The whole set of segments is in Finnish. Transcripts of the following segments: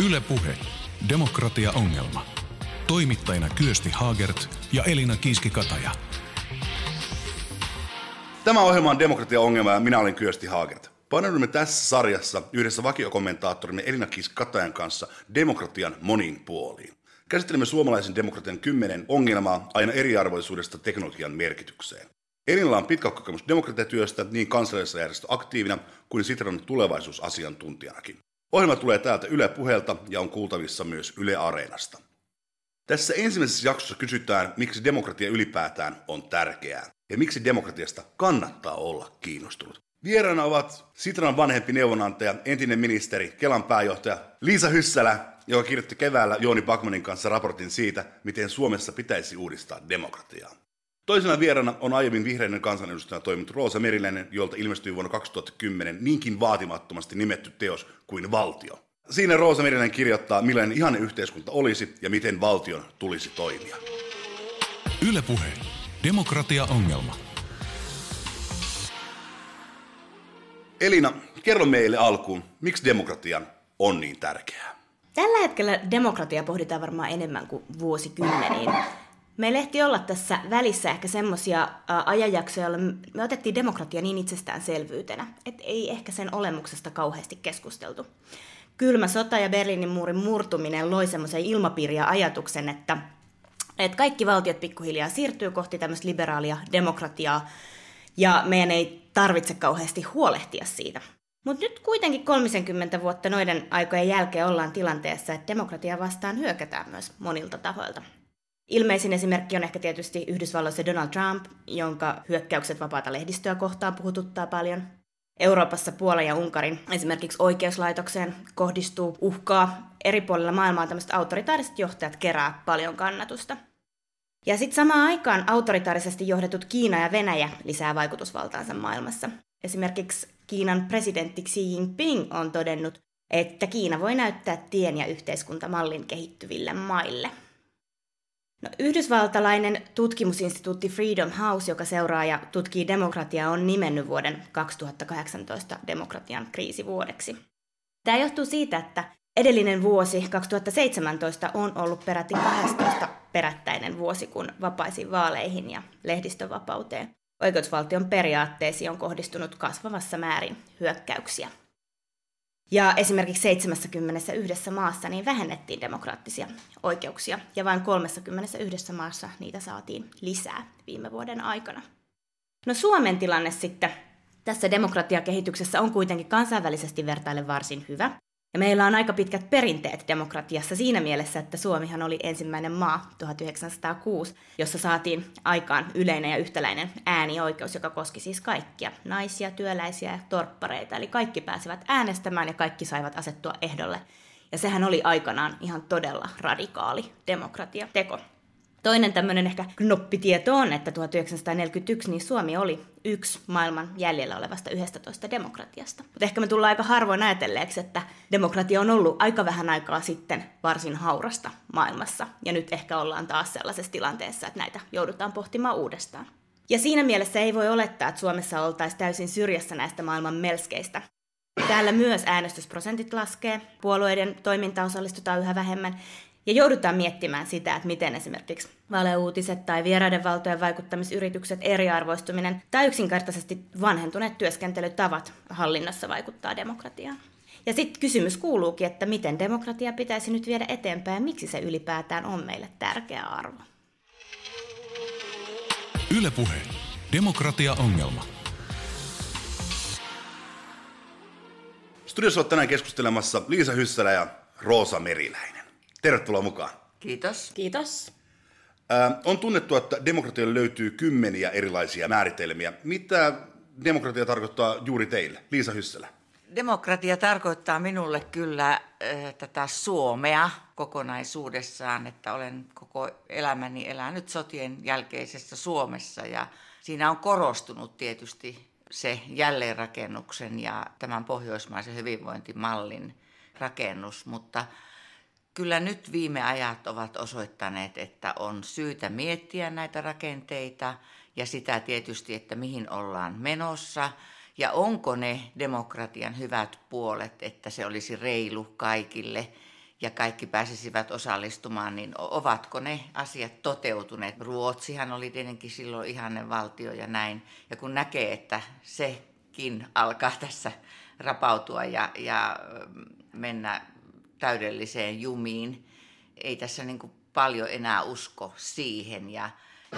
Yle Puhe. Demokratia-ongelma. Toimittajina Kyösti Haagert ja Elina Kiiski-Kataja. Tämä ohjelma on Demokratia-ongelma ja minä olen Kyösti Haagert. Paneudumme tässä sarjassa yhdessä vakiokommentaattorimme Elina Kiiski-Katajan kanssa demokratian moniin puoliin. Käsittelemme suomalaisen demokratian kymmenen ongelmaa aina eriarvoisuudesta teknologian merkitykseen. Elinalla on pitkä kokemus demokratiatyöstä niin kansallisessa järjestö aktiivina kuin Sitran tulevaisuusasiantuntijanakin. Ohjelma tulee täältä Yle Puhelta ja on kuultavissa myös Yle Areenasta. Tässä ensimmäisessä jaksossa kysytään, miksi demokratia ylipäätään on tärkeää ja miksi demokratiasta kannattaa olla kiinnostunut. Vieraana ovat Sitran vanhempi neuvonantaja, entinen ministeri, Kelan pääjohtaja Liisa Hyssälä, joka kirjoitti keväällä Jooni Bakmanin kanssa raportin siitä, miten Suomessa pitäisi uudistaa demokratiaa. Toisena vieraana on aiemmin vihreinen kansanedustajana toiminut Roosa Meriläinen, jolta ilmestyi vuonna 2010 niinkin vaatimattomasti nimetty teos kuin Valtio. Siinä Roosa Meriläinen kirjoittaa, millainen ihanne yhteiskunta olisi ja miten valtion tulisi toimia. Ylepuhe. Demokratia-ongelma. Elina, kerro meille alkuun, miksi demokratia on niin tärkeää? Tällä hetkellä demokratia pohditaan varmaan enemmän kuin vuosikymmeniin. Meillä ehti olla tässä välissä ehkä semmoisia ajanjaksoja, joilla me otettiin demokratia niin itsestäänselvyytenä, että ei ehkä sen olemuksesta kauheasti keskusteltu. Kylmä sota ja Berliinin muurin murtuminen loi semmoisen ilmapiiriä ajatuksen, että, että kaikki valtiot pikkuhiljaa siirtyy kohti tämmöistä liberaalia demokratiaa, ja meidän ei tarvitse kauheasti huolehtia siitä. Mutta nyt kuitenkin 30 vuotta noiden aikojen jälkeen ollaan tilanteessa, että demokratia vastaan hyökätään myös monilta tahoilta. Ilmeisin esimerkki on ehkä tietysti Yhdysvalloissa Donald Trump, jonka hyökkäykset vapaata lehdistöä kohtaan puhututtaa paljon. Euroopassa Puolan ja Unkarin esimerkiksi oikeuslaitokseen kohdistuu uhkaa. Eri puolilla maailmaa tämmöiset autoritaariset johtajat kerää paljon kannatusta. Ja sitten samaan aikaan autoritaarisesti johdetut Kiina ja Venäjä lisää vaikutusvaltaansa maailmassa. Esimerkiksi Kiinan presidentti Xi Jinping on todennut, että Kiina voi näyttää tien ja yhteiskuntamallin kehittyville maille – No, yhdysvaltalainen tutkimusinstituutti Freedom House, joka seuraa ja tutkii demokratiaa, on nimennyt vuoden 2018 demokratian kriisivuodeksi. Tämä johtuu siitä, että edellinen vuosi 2017 on ollut peräti 12 perättäinen vuosi, kun vapaisiin vaaleihin ja lehdistövapauteen oikeusvaltion periaatteisiin on kohdistunut kasvavassa määrin hyökkäyksiä. Ja esimerkiksi 71 maassa niin vähennettiin demokraattisia oikeuksia ja vain 31 maassa niitä saatiin lisää viime vuoden aikana. No Suomen tilanne sitten tässä demokratiakehityksessä on kuitenkin kansainvälisesti vertaillen varsin hyvä. Ja meillä on aika pitkät perinteet demokratiassa siinä mielessä, että Suomihan oli ensimmäinen maa 1906, jossa saatiin aikaan yleinen ja yhtäläinen äänioikeus, joka koski siis kaikkia, naisia, työläisiä ja torppareita. Eli kaikki pääsivät äänestämään ja kaikki saivat asettua ehdolle. Ja sehän oli aikanaan ihan todella radikaali demokratiateko. Toinen tämmöinen ehkä knoppitieto on, että 1941 niin Suomi oli yksi maailman jäljellä olevasta 11 demokratiasta. Mutta ehkä me tullaan aika harvoin ajatelleeksi, että demokratia on ollut aika vähän aikaa sitten varsin haurasta maailmassa. Ja nyt ehkä ollaan taas sellaisessa tilanteessa, että näitä joudutaan pohtimaan uudestaan. Ja siinä mielessä ei voi olettaa, että Suomessa oltaisiin täysin syrjässä näistä maailman melskeistä. Täällä myös äänestysprosentit laskee, puolueiden toiminta osallistutaan yhä vähemmän ja joudutaan miettimään sitä, että miten esimerkiksi valeuutiset tai vieraiden valtojen vaikuttamisyritykset, eriarvoistuminen tai yksinkertaisesti vanhentuneet työskentelytavat hallinnossa vaikuttaa demokratiaan. Ja sitten kysymys kuuluukin, että miten demokratia pitäisi nyt viedä eteenpäin ja miksi se ylipäätään on meille tärkeä arvo. Ylepuhe. Demokratia-ongelma. Studiossa on tänään keskustelemassa Liisa Hyssälä ja Roosa Meriläinen. Tervetuloa mukaan. Kiitos. Kiitos. Äh, on tunnettu, että demokratialle löytyy kymmeniä erilaisia määritelmiä. Mitä demokratia tarkoittaa juuri teille? Liisa Hyssälä. Demokratia tarkoittaa minulle kyllä äh, tätä Suomea kokonaisuudessaan, että olen koko elämäni elänyt sotien jälkeisessä Suomessa ja siinä on korostunut tietysti se jälleenrakennuksen ja tämän pohjoismaisen hyvinvointimallin rakennus, mutta Kyllä nyt viime ajat ovat osoittaneet, että on syytä miettiä näitä rakenteita ja sitä tietysti, että mihin ollaan menossa ja onko ne demokratian hyvät puolet, että se olisi reilu kaikille ja kaikki pääsisivät osallistumaan, niin ovatko ne asiat toteutuneet? Ruotsihan oli tietenkin silloin ihanne valtio ja näin. Ja kun näkee, että sekin alkaa tässä rapautua ja, ja mennä täydelliseen jumiin, ei tässä niin kuin paljon enää usko siihen. Ja,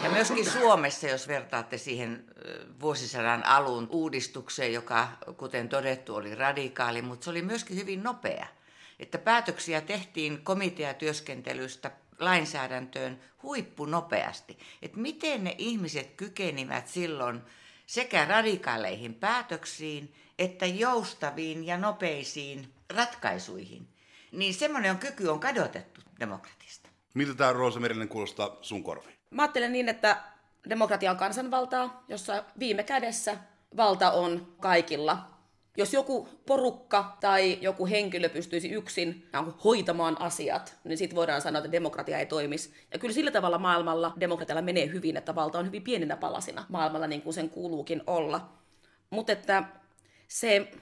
ja myöskin Suomessa, jos vertaatte siihen vuosisadan alun uudistukseen, joka kuten todettu oli radikaali, mutta se oli myöskin hyvin nopea. Että päätöksiä tehtiin komiteatyöskentelystä lainsäädäntöön huippunopeasti. Että miten ne ihmiset kykenivät silloin sekä radikaaleihin päätöksiin että joustaviin ja nopeisiin ratkaisuihin. Niin semmoinen on kyky on kadotettu demokratista. Miltä tämä Roosa Merinen kuulostaa sun korviin? Mä ajattelen niin, että demokratia on kansanvaltaa, jossa viime kädessä valta on kaikilla. Jos joku porukka tai joku henkilö pystyisi yksin hoitamaan asiat, niin sitten voidaan sanoa, että demokratia ei toimisi. Ja kyllä sillä tavalla maailmalla demokratialla menee hyvin, että valta on hyvin pieninä palasina maailmalla niin kuin sen kuuluukin olla. Mutta että se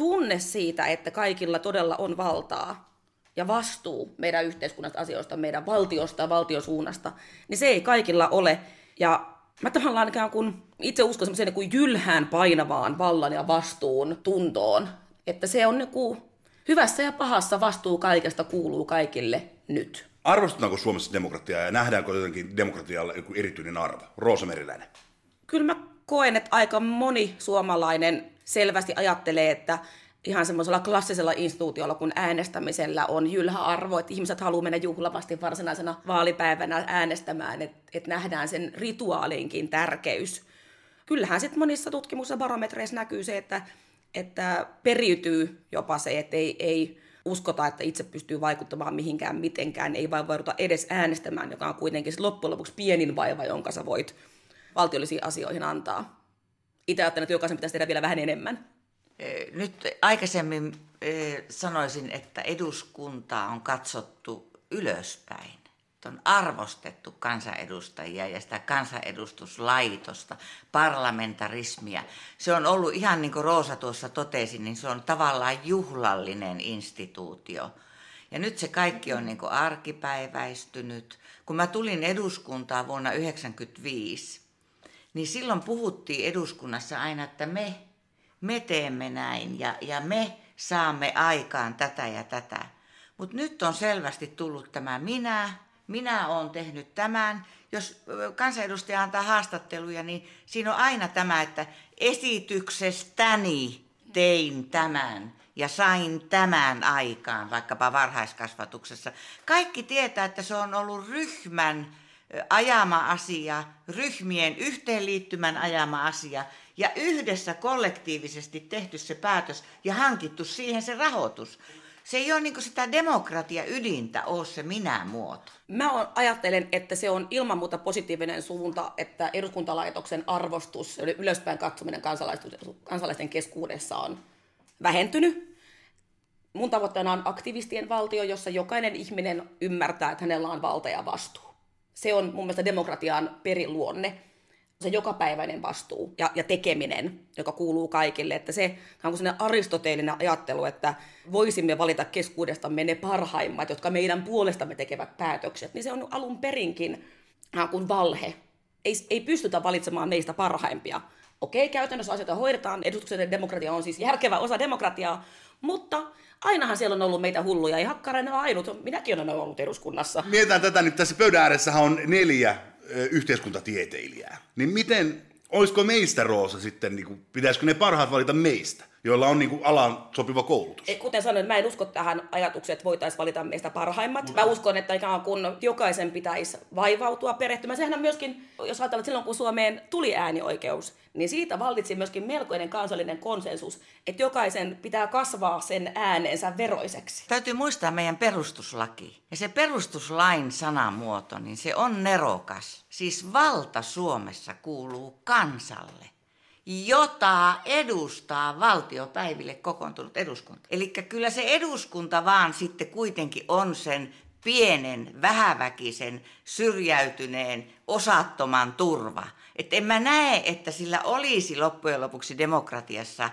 tunne siitä, että kaikilla todella on valtaa ja vastuu meidän yhteiskunnasta asioista, meidän valtiosta ja valtiosuunnasta, niin se ei kaikilla ole. Ja mä tavallaan ikään kuin itse uskon semmoiseen kuin jylhään painavaan vallan ja vastuun tuntoon, että se on niin hyvässä ja pahassa vastuu kaikesta kuuluu kaikille nyt. Arvostetaanko Suomessa demokratiaa ja nähdäänkö jotenkin demokratialle joku erityinen arvo? Roosa Meriläinen. Kyllä mä koen, että aika moni suomalainen selvästi ajattelee, että ihan semmoisella klassisella instituutiolla kuin äänestämisellä on jylhä-arvo, että ihmiset haluaa mennä juhlavasti varsinaisena vaalipäivänä äänestämään, että, että nähdään sen rituaalinkin tärkeys. Kyllähän sitten monissa ja barometreissa näkyy se, että, että periytyy jopa se, että ei, ei uskota, että itse pystyy vaikuttamaan mihinkään mitenkään, ei vain voida edes äänestämään, joka on kuitenkin loppujen lopuksi pienin vaiva, jonka sä voit valtiollisiin asioihin antaa. Itse ajattelen, että jokaisen pitäisi tehdä vielä vähän enemmän. Nyt aikaisemmin sanoisin, että eduskuntaa on katsottu ylöspäin. On arvostettu kansanedustajia ja sitä kansanedustuslaitosta, parlamentarismia. Se on ollut ihan niin kuin Roosa tuossa totesi, niin se on tavallaan juhlallinen instituutio. Ja nyt se kaikki on niin kuin arkipäiväistynyt. Kun mä tulin eduskuntaan vuonna 1995, niin silloin puhuttiin eduskunnassa aina, että me me teemme näin ja, ja me saamme aikaan tätä ja tätä. Mutta nyt on selvästi tullut tämä minä, minä olen tehnyt tämän. Jos kansanedustaja antaa haastatteluja, niin siinä on aina tämä, että esityksestäni tein tämän ja sain tämän aikaan, vaikkapa varhaiskasvatuksessa. Kaikki tietää, että se on ollut ryhmän ajama asia, ryhmien yhteenliittymän ajama asia ja yhdessä kollektiivisesti tehty se päätös ja hankittu siihen se rahoitus. Se ei ole niin sitä demokratia ydintä, ole se minä-muoto. Mä ajattelen, että se on ilman muuta positiivinen suunta, että eduskuntalaitoksen arvostus, ylöspäin katsominen kansalaisten keskuudessa on vähentynyt. Mun tavoitteena on aktivistien valtio, jossa jokainen ihminen ymmärtää, että hänellä on valta ja vastuu. Se on mun mielestä demokratian periluonne se jokapäiväinen vastuu ja, ja tekeminen, joka kuuluu kaikille. Että se on sellainen aristoteellinen ajattelu, että voisimme valita keskuudestamme ne parhaimmat, jotka meidän puolestamme tekevät päätökset, niin se on alun perinkin kuin valhe. Ei, ei pystytä valitsemaan meistä parhaimpia. Okei, käytännössä asioita hoidetaan, edustuksellinen demokratia on siis järkevä osa demokratiaa, mutta ainahan siellä on ollut meitä hulluja, ei Hakkarainen ole ainut, minäkin olen ollut eduskunnassa. Mietitään tätä nyt, tässä pöydän ääressähän on neljä yhteiskuntatieteilijää. Niin miten, olisiko meistä Roosa sitten, niin kuin, pitäisikö ne parhaat valita meistä? Joilla on niin kuin alan sopiva koulutus. Kuten sanoin, mä en usko tähän ajatukseen, että voitaisiin valita meistä parhaimmat. Mm. Mä uskon, että ikään kuin jokaisen pitäisi vaivautua perehtymään. Sehän on myöskin, jos ajatellaan, että silloin kun Suomeen tuli äänioikeus, niin siitä vallitsi myöskin melkoinen kansallinen konsensus, että jokaisen pitää kasvaa sen äänensä veroiseksi. Täytyy muistaa meidän perustuslaki. Ja se perustuslain sanamuoto, niin se on nerokas. Siis valta Suomessa kuuluu kansalle jota edustaa valtiopäiville kokoontunut eduskunta. Eli kyllä se eduskunta vaan sitten kuitenkin on sen pienen, vähäväkisen, syrjäytyneen, osattoman turva. Että en mä näe, että sillä olisi loppujen lopuksi demokratiassa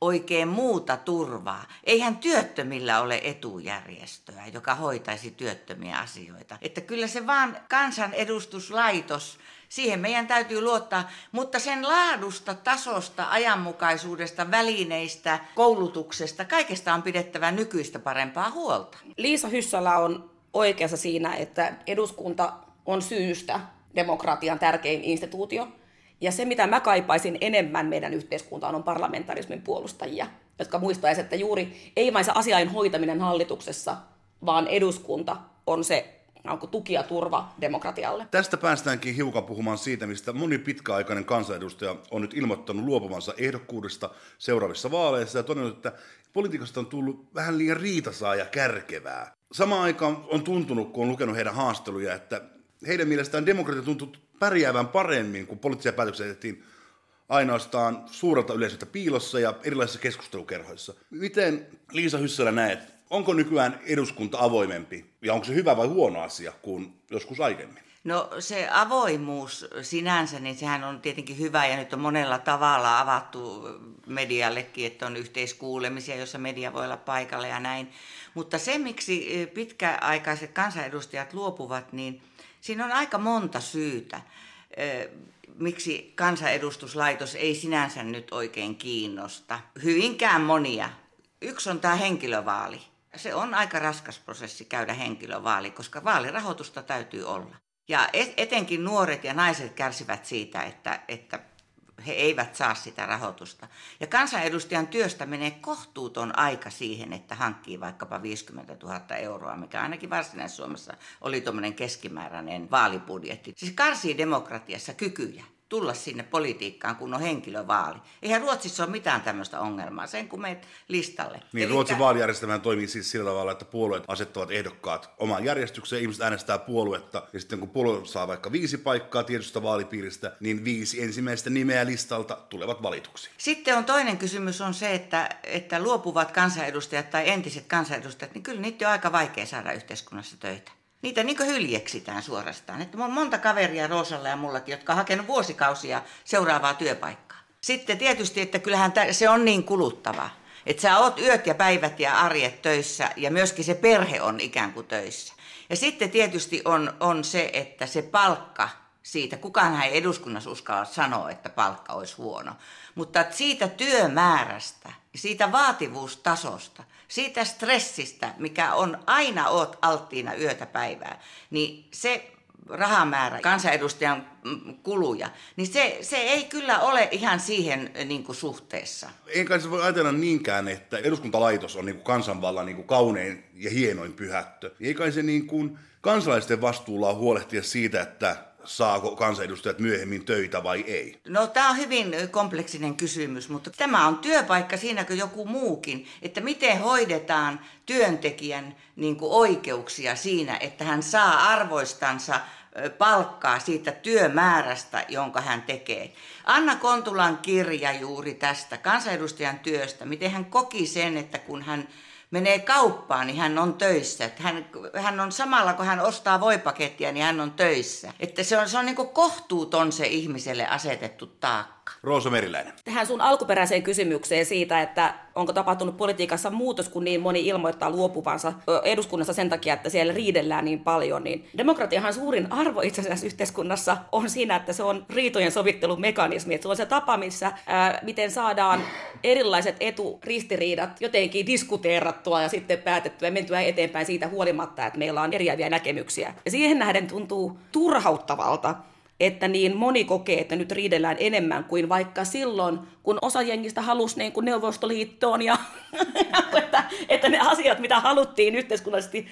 oikein muuta turvaa. Eihän työttömillä ole etujärjestöä, joka hoitaisi työttömiä asioita. Että kyllä se vaan kansanedustuslaitos, siihen meidän täytyy luottaa, mutta sen laadusta, tasosta, ajanmukaisuudesta, välineistä, koulutuksesta, kaikesta on pidettävä nykyistä parempaa huolta. Liisa Hyssälä on oikeassa siinä, että eduskunta on syystä demokratian tärkein instituutio. Ja se, mitä mä kaipaisin enemmän meidän yhteiskuntaan, on parlamentarismin puolustajia, jotka muistaisivat, että juuri ei vain se asiain hoitaminen hallituksessa, vaan eduskunta on se onko tuki ja turva demokratialle. Tästä päästäänkin hiukan puhumaan siitä, mistä moni pitkäaikainen kansanedustaja on nyt ilmoittanut luopuvansa ehdokkuudesta seuraavissa vaaleissa ja todennut, että politiikasta on tullut vähän liian riitasaa ja kärkevää. Samaan aikaan on tuntunut, kun on lukenut heidän haasteluja, että heidän mielestään demokratia tuntuu pärjäävän paremmin, kun poliittisia päätöksiä tehtiin ainoastaan suurelta yleisöltä piilossa ja erilaisissa keskustelukerhoissa. Miten Liisa Hyssälä näet, onko nykyään eduskunta avoimempi ja onko se hyvä vai huono asia kuin joskus aiemmin? No se avoimuus sinänsä, niin sehän on tietenkin hyvä ja nyt on monella tavalla avattu mediallekin, että on yhteiskuulemisia, jossa media voi olla paikalla ja näin. Mutta se, miksi pitkäaikaiset kansanedustajat luopuvat, niin siinä on aika monta syytä, miksi kansanedustuslaitos ei sinänsä nyt oikein kiinnosta. Hyvinkään monia. Yksi on tämä henkilövaali. Se on aika raskas prosessi käydä henkilövaali, koska vaalirahoitusta täytyy olla. Ja etenkin nuoret ja naiset kärsivät siitä, että, että he eivät saa sitä rahoitusta. Ja kansanedustajan työstä menee kohtuuton aika siihen, että hankkii vaikkapa 50 000 euroa, mikä ainakin Varsinais-Suomessa oli tuommoinen keskimääräinen vaalibudjetti. Siis karsii demokratiassa kykyjä tulla sinne politiikkaan, kun on henkilövaali. Eihän Ruotsissa ole mitään tämmöistä ongelmaa, sen kun meet listalle. Niin, Elikkä... Ruotsin vaalijärjestelmä toimii siis sillä tavalla, että puolueet asettavat ehdokkaat omaan järjestykseen, ihmiset äänestää puoluetta, ja sitten kun puolue saa vaikka viisi paikkaa tietystä vaalipiiristä, niin viisi ensimmäistä nimeä listalta tulevat valituksi. Sitten on toinen kysymys on se, että, että luopuvat kansanedustajat tai entiset kansanedustajat, niin kyllä niitä on aika vaikea saada yhteiskunnassa töitä niitä niin hyljeksitään suorastaan. Että on monta kaveria Roosalla ja mullakin, jotka on hakenut vuosikausia seuraavaa työpaikkaa. Sitten tietysti, että kyllähän se on niin kuluttava. Että sä oot yöt ja päivät ja arjet töissä ja myöskin se perhe on ikään kuin töissä. Ja sitten tietysti on, on se, että se palkka siitä, kukaan ei eduskunnassa uskalla sanoa, että palkka olisi huono. Mutta siitä työmäärästä, siitä vaativuustasosta, siitä stressistä, mikä on aina oot alttiina yötä päivää, niin se rahamäärä, kansanedustajan kuluja, niin se, se ei kyllä ole ihan siihen niin kuin suhteessa. Ei kai se voi ajatella niinkään, että eduskuntalaitos on niin kuin kansanvallan niin kuin kaunein ja hienoin pyhättö. Ei kai se niin kuin kansalaisten vastuulla on huolehtia siitä, että saako kansanedustajat myöhemmin töitä vai ei? No tämä on hyvin kompleksinen kysymys, mutta tämä on työpaikka siinä kuin joku muukin, että miten hoidetaan työntekijän niin kuin oikeuksia siinä, että hän saa arvoistansa palkkaa siitä työmäärästä, jonka hän tekee. Anna Kontulan kirja juuri tästä kansanedustajan työstä, miten hän koki sen, että kun hän menee kauppaan, niin hän on töissä. Että hän, hän on samalla, kun hän ostaa voipakettia, niin hän on töissä. Että se on, se on niin kohtuuton se ihmiselle asetettu taakka. Roosa Meriläinen. Tähän sun alkuperäiseen kysymykseen siitä, että onko tapahtunut politiikassa muutos, kun niin moni ilmoittaa luopuvansa eduskunnassa sen takia, että siellä riidellään niin paljon, niin demokratiahan suurin arvo itse asiassa yhteiskunnassa on siinä, että se on riitojen sovittelumekanismi. Että se on se tapa, missä ää, miten saadaan erilaiset eturistiriidat jotenkin diskuteerattua ja sitten päätettyä ja mentyä eteenpäin siitä huolimatta, että meillä on eriäviä näkemyksiä. Ja siihen nähden tuntuu turhauttavalta, että niin moni kokee, että nyt riidellään enemmän kuin vaikka silloin, kun osa jengistä halusi niin kuin Neuvostoliittoon ja että, että ne asiat, mitä haluttiin yhteiskunnallisesti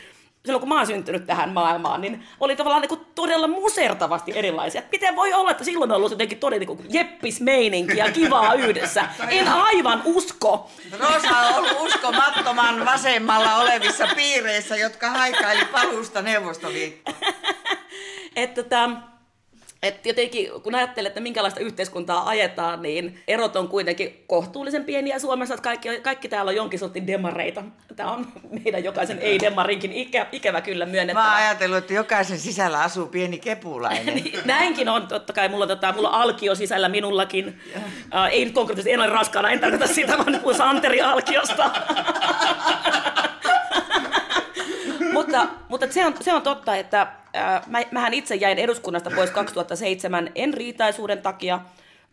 silloin kun mä oon syntynyt tähän maailmaan, niin oli tavallaan niin kuin todella musertavasti erilaisia. Miten voi olla, että silloin on ollut jotenkin todella niin jeppis-meininki ja kivaa yhdessä? En aivan usko. Rosa on ollut uskomattoman vasemmalla olevissa piireissä, jotka haikaili palusta Neuvostoliittoon. että tämä Et jotenkin, kun ajattelee, että minkälaista yhteiskuntaa ajetaan, niin erot on kuitenkin kohtuullisen pieniä Suomessa, että kaikki, kaikki täällä on jonkin sortin demareita. Tämä on meidän jokaisen ei-demarinkin ikä, ikävä kyllä myönnettävä. Mä oon ajatellut, että jokaisen sisällä asuu pieni kepulainen. Niin, näinkin on, totta kai. Mulla, tota, mulla on alkio sisällä minullakin. Uh, ei nyt konkreettisesti, en ole raskaana, en tarkoita sitä, vaan puhun Santeri Alkiosta. mutta mutta se, on, se on totta, että äh, mä, mähän itse jäin eduskunnasta pois 2007 en riitaisuuden takia,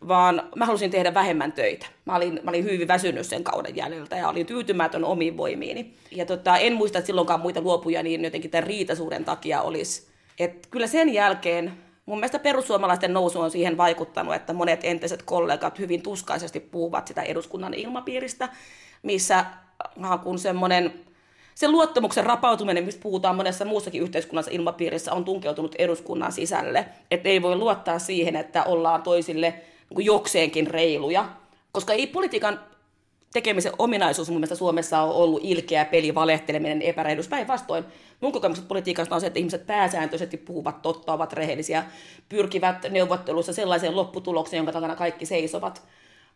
vaan mä halusin tehdä vähemmän töitä. Mä olin, mä olin hyvin väsynyt sen kauden jäljiltä ja olin tyytymätön omiin voimiini. Ja tota, en muista, että silloinkaan muita luopuja niin jotenkin tämän riitaisuuden takia olisi. Et kyllä sen jälkeen mun mielestä perussuomalaisten nousu on siihen vaikuttanut, että monet entiset kollegat hyvin tuskaisesti puhuvat sitä eduskunnan ilmapiiristä, missä kun semmoinen se luottamuksen rapautuminen, mistä puhutaan monessa muussakin yhteiskunnassa ilmapiirissä, on tunkeutunut eduskunnan sisälle. Että ei voi luottaa siihen, että ollaan toisille niin jokseenkin reiluja. Koska ei politiikan tekemisen ominaisuus mun mielestä Suomessa on ollut ilkeä peli, valehteleminen, epäreilus. Päinvastoin mun kokemukset politiikasta on se, että ihmiset pääsääntöisesti puhuvat totta, ovat rehellisiä, pyrkivät neuvotteluissa sellaiseen lopputulokseen, jonka takana kaikki seisovat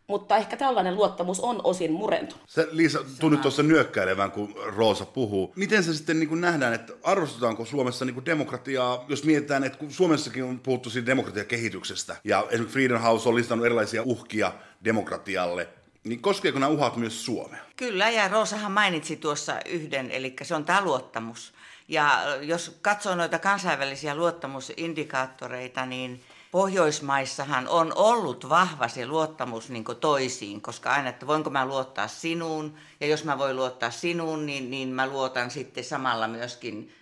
mutta ehkä tällainen luottamus on osin murentunut. Se, Liisa, tunnit tuossa nyökkäilevän, kun Roosa puhuu. Miten se sitten niin kuin nähdään, että arvostetaanko Suomessa niin kuin demokratiaa, jos mietitään, että kun Suomessakin on puhuttu siitä demokratiakehityksestä, ja esimerkiksi Freedom House on listannut erilaisia uhkia demokratialle, niin koskeeko nämä uhat myös Suomea? Kyllä, ja Roosahan mainitsi tuossa yhden, eli se on tämä luottamus. Ja jos katsoo noita kansainvälisiä luottamusindikaattoreita, niin Pohjoismaissahan on ollut vahva se luottamus niin toisiin, koska aina, että voinko mä luottaa sinuun, ja jos mä voin luottaa sinuun, niin, niin mä luotan sitten samalla myöskin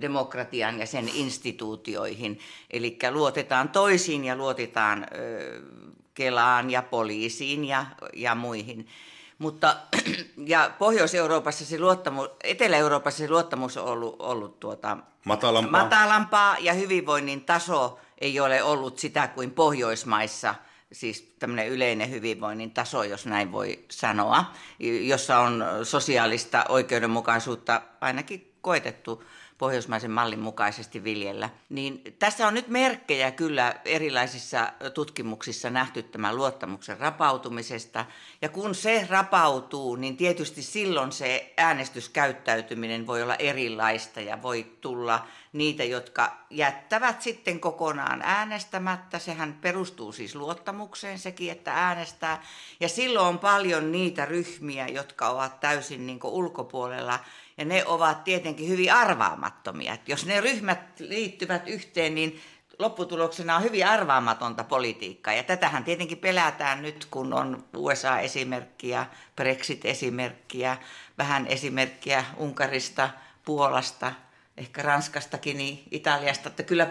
demokratian ja sen instituutioihin. Eli luotetaan toisiin ja luotetaan Kelaan ja poliisiin ja, ja muihin. Mutta ja Pohjois-Euroopassa se luottamus, Etelä-Euroopassa se luottamus on ollut, ollut tuota, matalampaa. matalampaa ja hyvinvoinnin taso ei ole ollut sitä kuin Pohjoismaissa, siis tämmöinen yleinen hyvinvoinnin taso, jos näin voi sanoa, jossa on sosiaalista oikeudenmukaisuutta ainakin koetettu pohjoismaisen mallin mukaisesti viljellä. Niin tässä on nyt merkkejä kyllä erilaisissa tutkimuksissa nähty tämän luottamuksen rapautumisesta. Ja kun se rapautuu, niin tietysti silloin se äänestyskäyttäytyminen voi olla erilaista ja voi tulla niitä, jotka jättävät sitten kokonaan äänestämättä. Sehän perustuu siis luottamukseen sekin, että äänestää. Ja silloin on paljon niitä ryhmiä, jotka ovat täysin niin ulkopuolella ja ne ovat tietenkin hyvin arvaamattomia. Että jos ne ryhmät liittyvät yhteen, niin lopputuloksena on hyvin arvaamatonta politiikkaa. Ja tätähän tietenkin pelätään nyt, kun on USA-esimerkkiä, Brexit-esimerkkiä, vähän esimerkkiä Unkarista, Puolasta, ehkä Ranskastakin, niin Italiasta. Että kyllä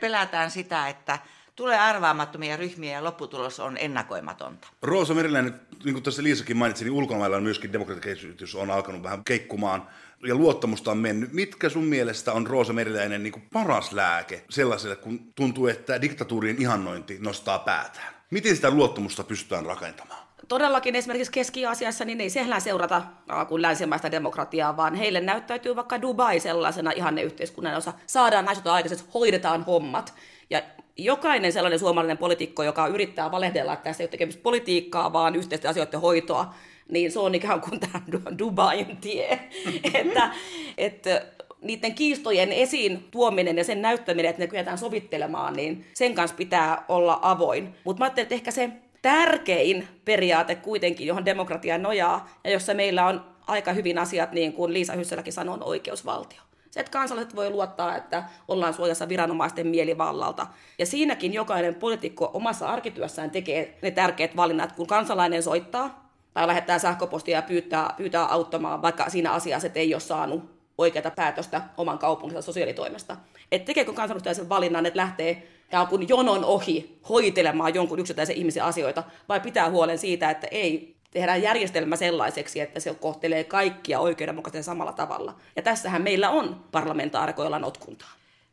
pelätään sitä, että tulee arvaamattomia ryhmiä ja lopputulos on ennakoimatonta. Roosa Meriläinen, niin kuin tässä Liisakin mainitsi, niin ulkomailla on myöskin demokratiakehitys on alkanut vähän keikkumaan ja luottamusta on mennyt. Mitkä sun mielestä on Roosa Meriläinen niin kuin paras lääke sellaiselle, kun tuntuu, että diktatuurien ihannointi nostaa päätään? Miten sitä luottamusta pystytään rakentamaan? Todellakin esimerkiksi Keski-Aasiassa niin ei siellä seurata kuin länsimaista demokratiaa, vaan heille näyttäytyy vaikka Dubai sellaisena ihanneyhteiskunnan osa. Saadaan naiset aikaiseksi, hoidetaan hommat. Ja jokainen sellainen suomalainen poliitikko, joka yrittää valehdella, että tässä ei ole tekemistä politiikkaa, vaan yhteisten asioiden hoitoa, niin se on ikään kuin tämä Dubain tie. että, että niiden kiistojen esiin tuominen ja sen näyttäminen, että ne kyetään sovittelemaan, niin sen kanssa pitää olla avoin. Mutta mä ajattelin, että ehkä se tärkein periaate kuitenkin, johon demokratia nojaa, ja jossa meillä on aika hyvin asiat, niin kuin Liisa Hyssäläkin sanoi, on oikeusvaltio. Se, että kansalaiset voi luottaa, että ollaan suojassa viranomaisten mielivallalta. Ja siinäkin jokainen poliitikko omassa arkityössään tekee ne tärkeät valinnat, kun kansalainen soittaa tai lähettää sähköpostia ja pyytää, pyytää auttamaan, vaikka siinä asiassa ei ole saanut oikeata päätöstä oman kaupunginsa sosiaalitoimesta. Että tekeekö kansanedustaja sen valinnan, että lähtee kun jonon ohi hoitelemaan jonkun yksittäisen ihmisen asioita, vai pitää huolen siitä, että ei tehdään järjestelmä sellaiseksi, että se kohtelee kaikkia oikeudenmukaisesti samalla tavalla. Ja tässähän meillä on parlamentaarikoilla notkuntaa.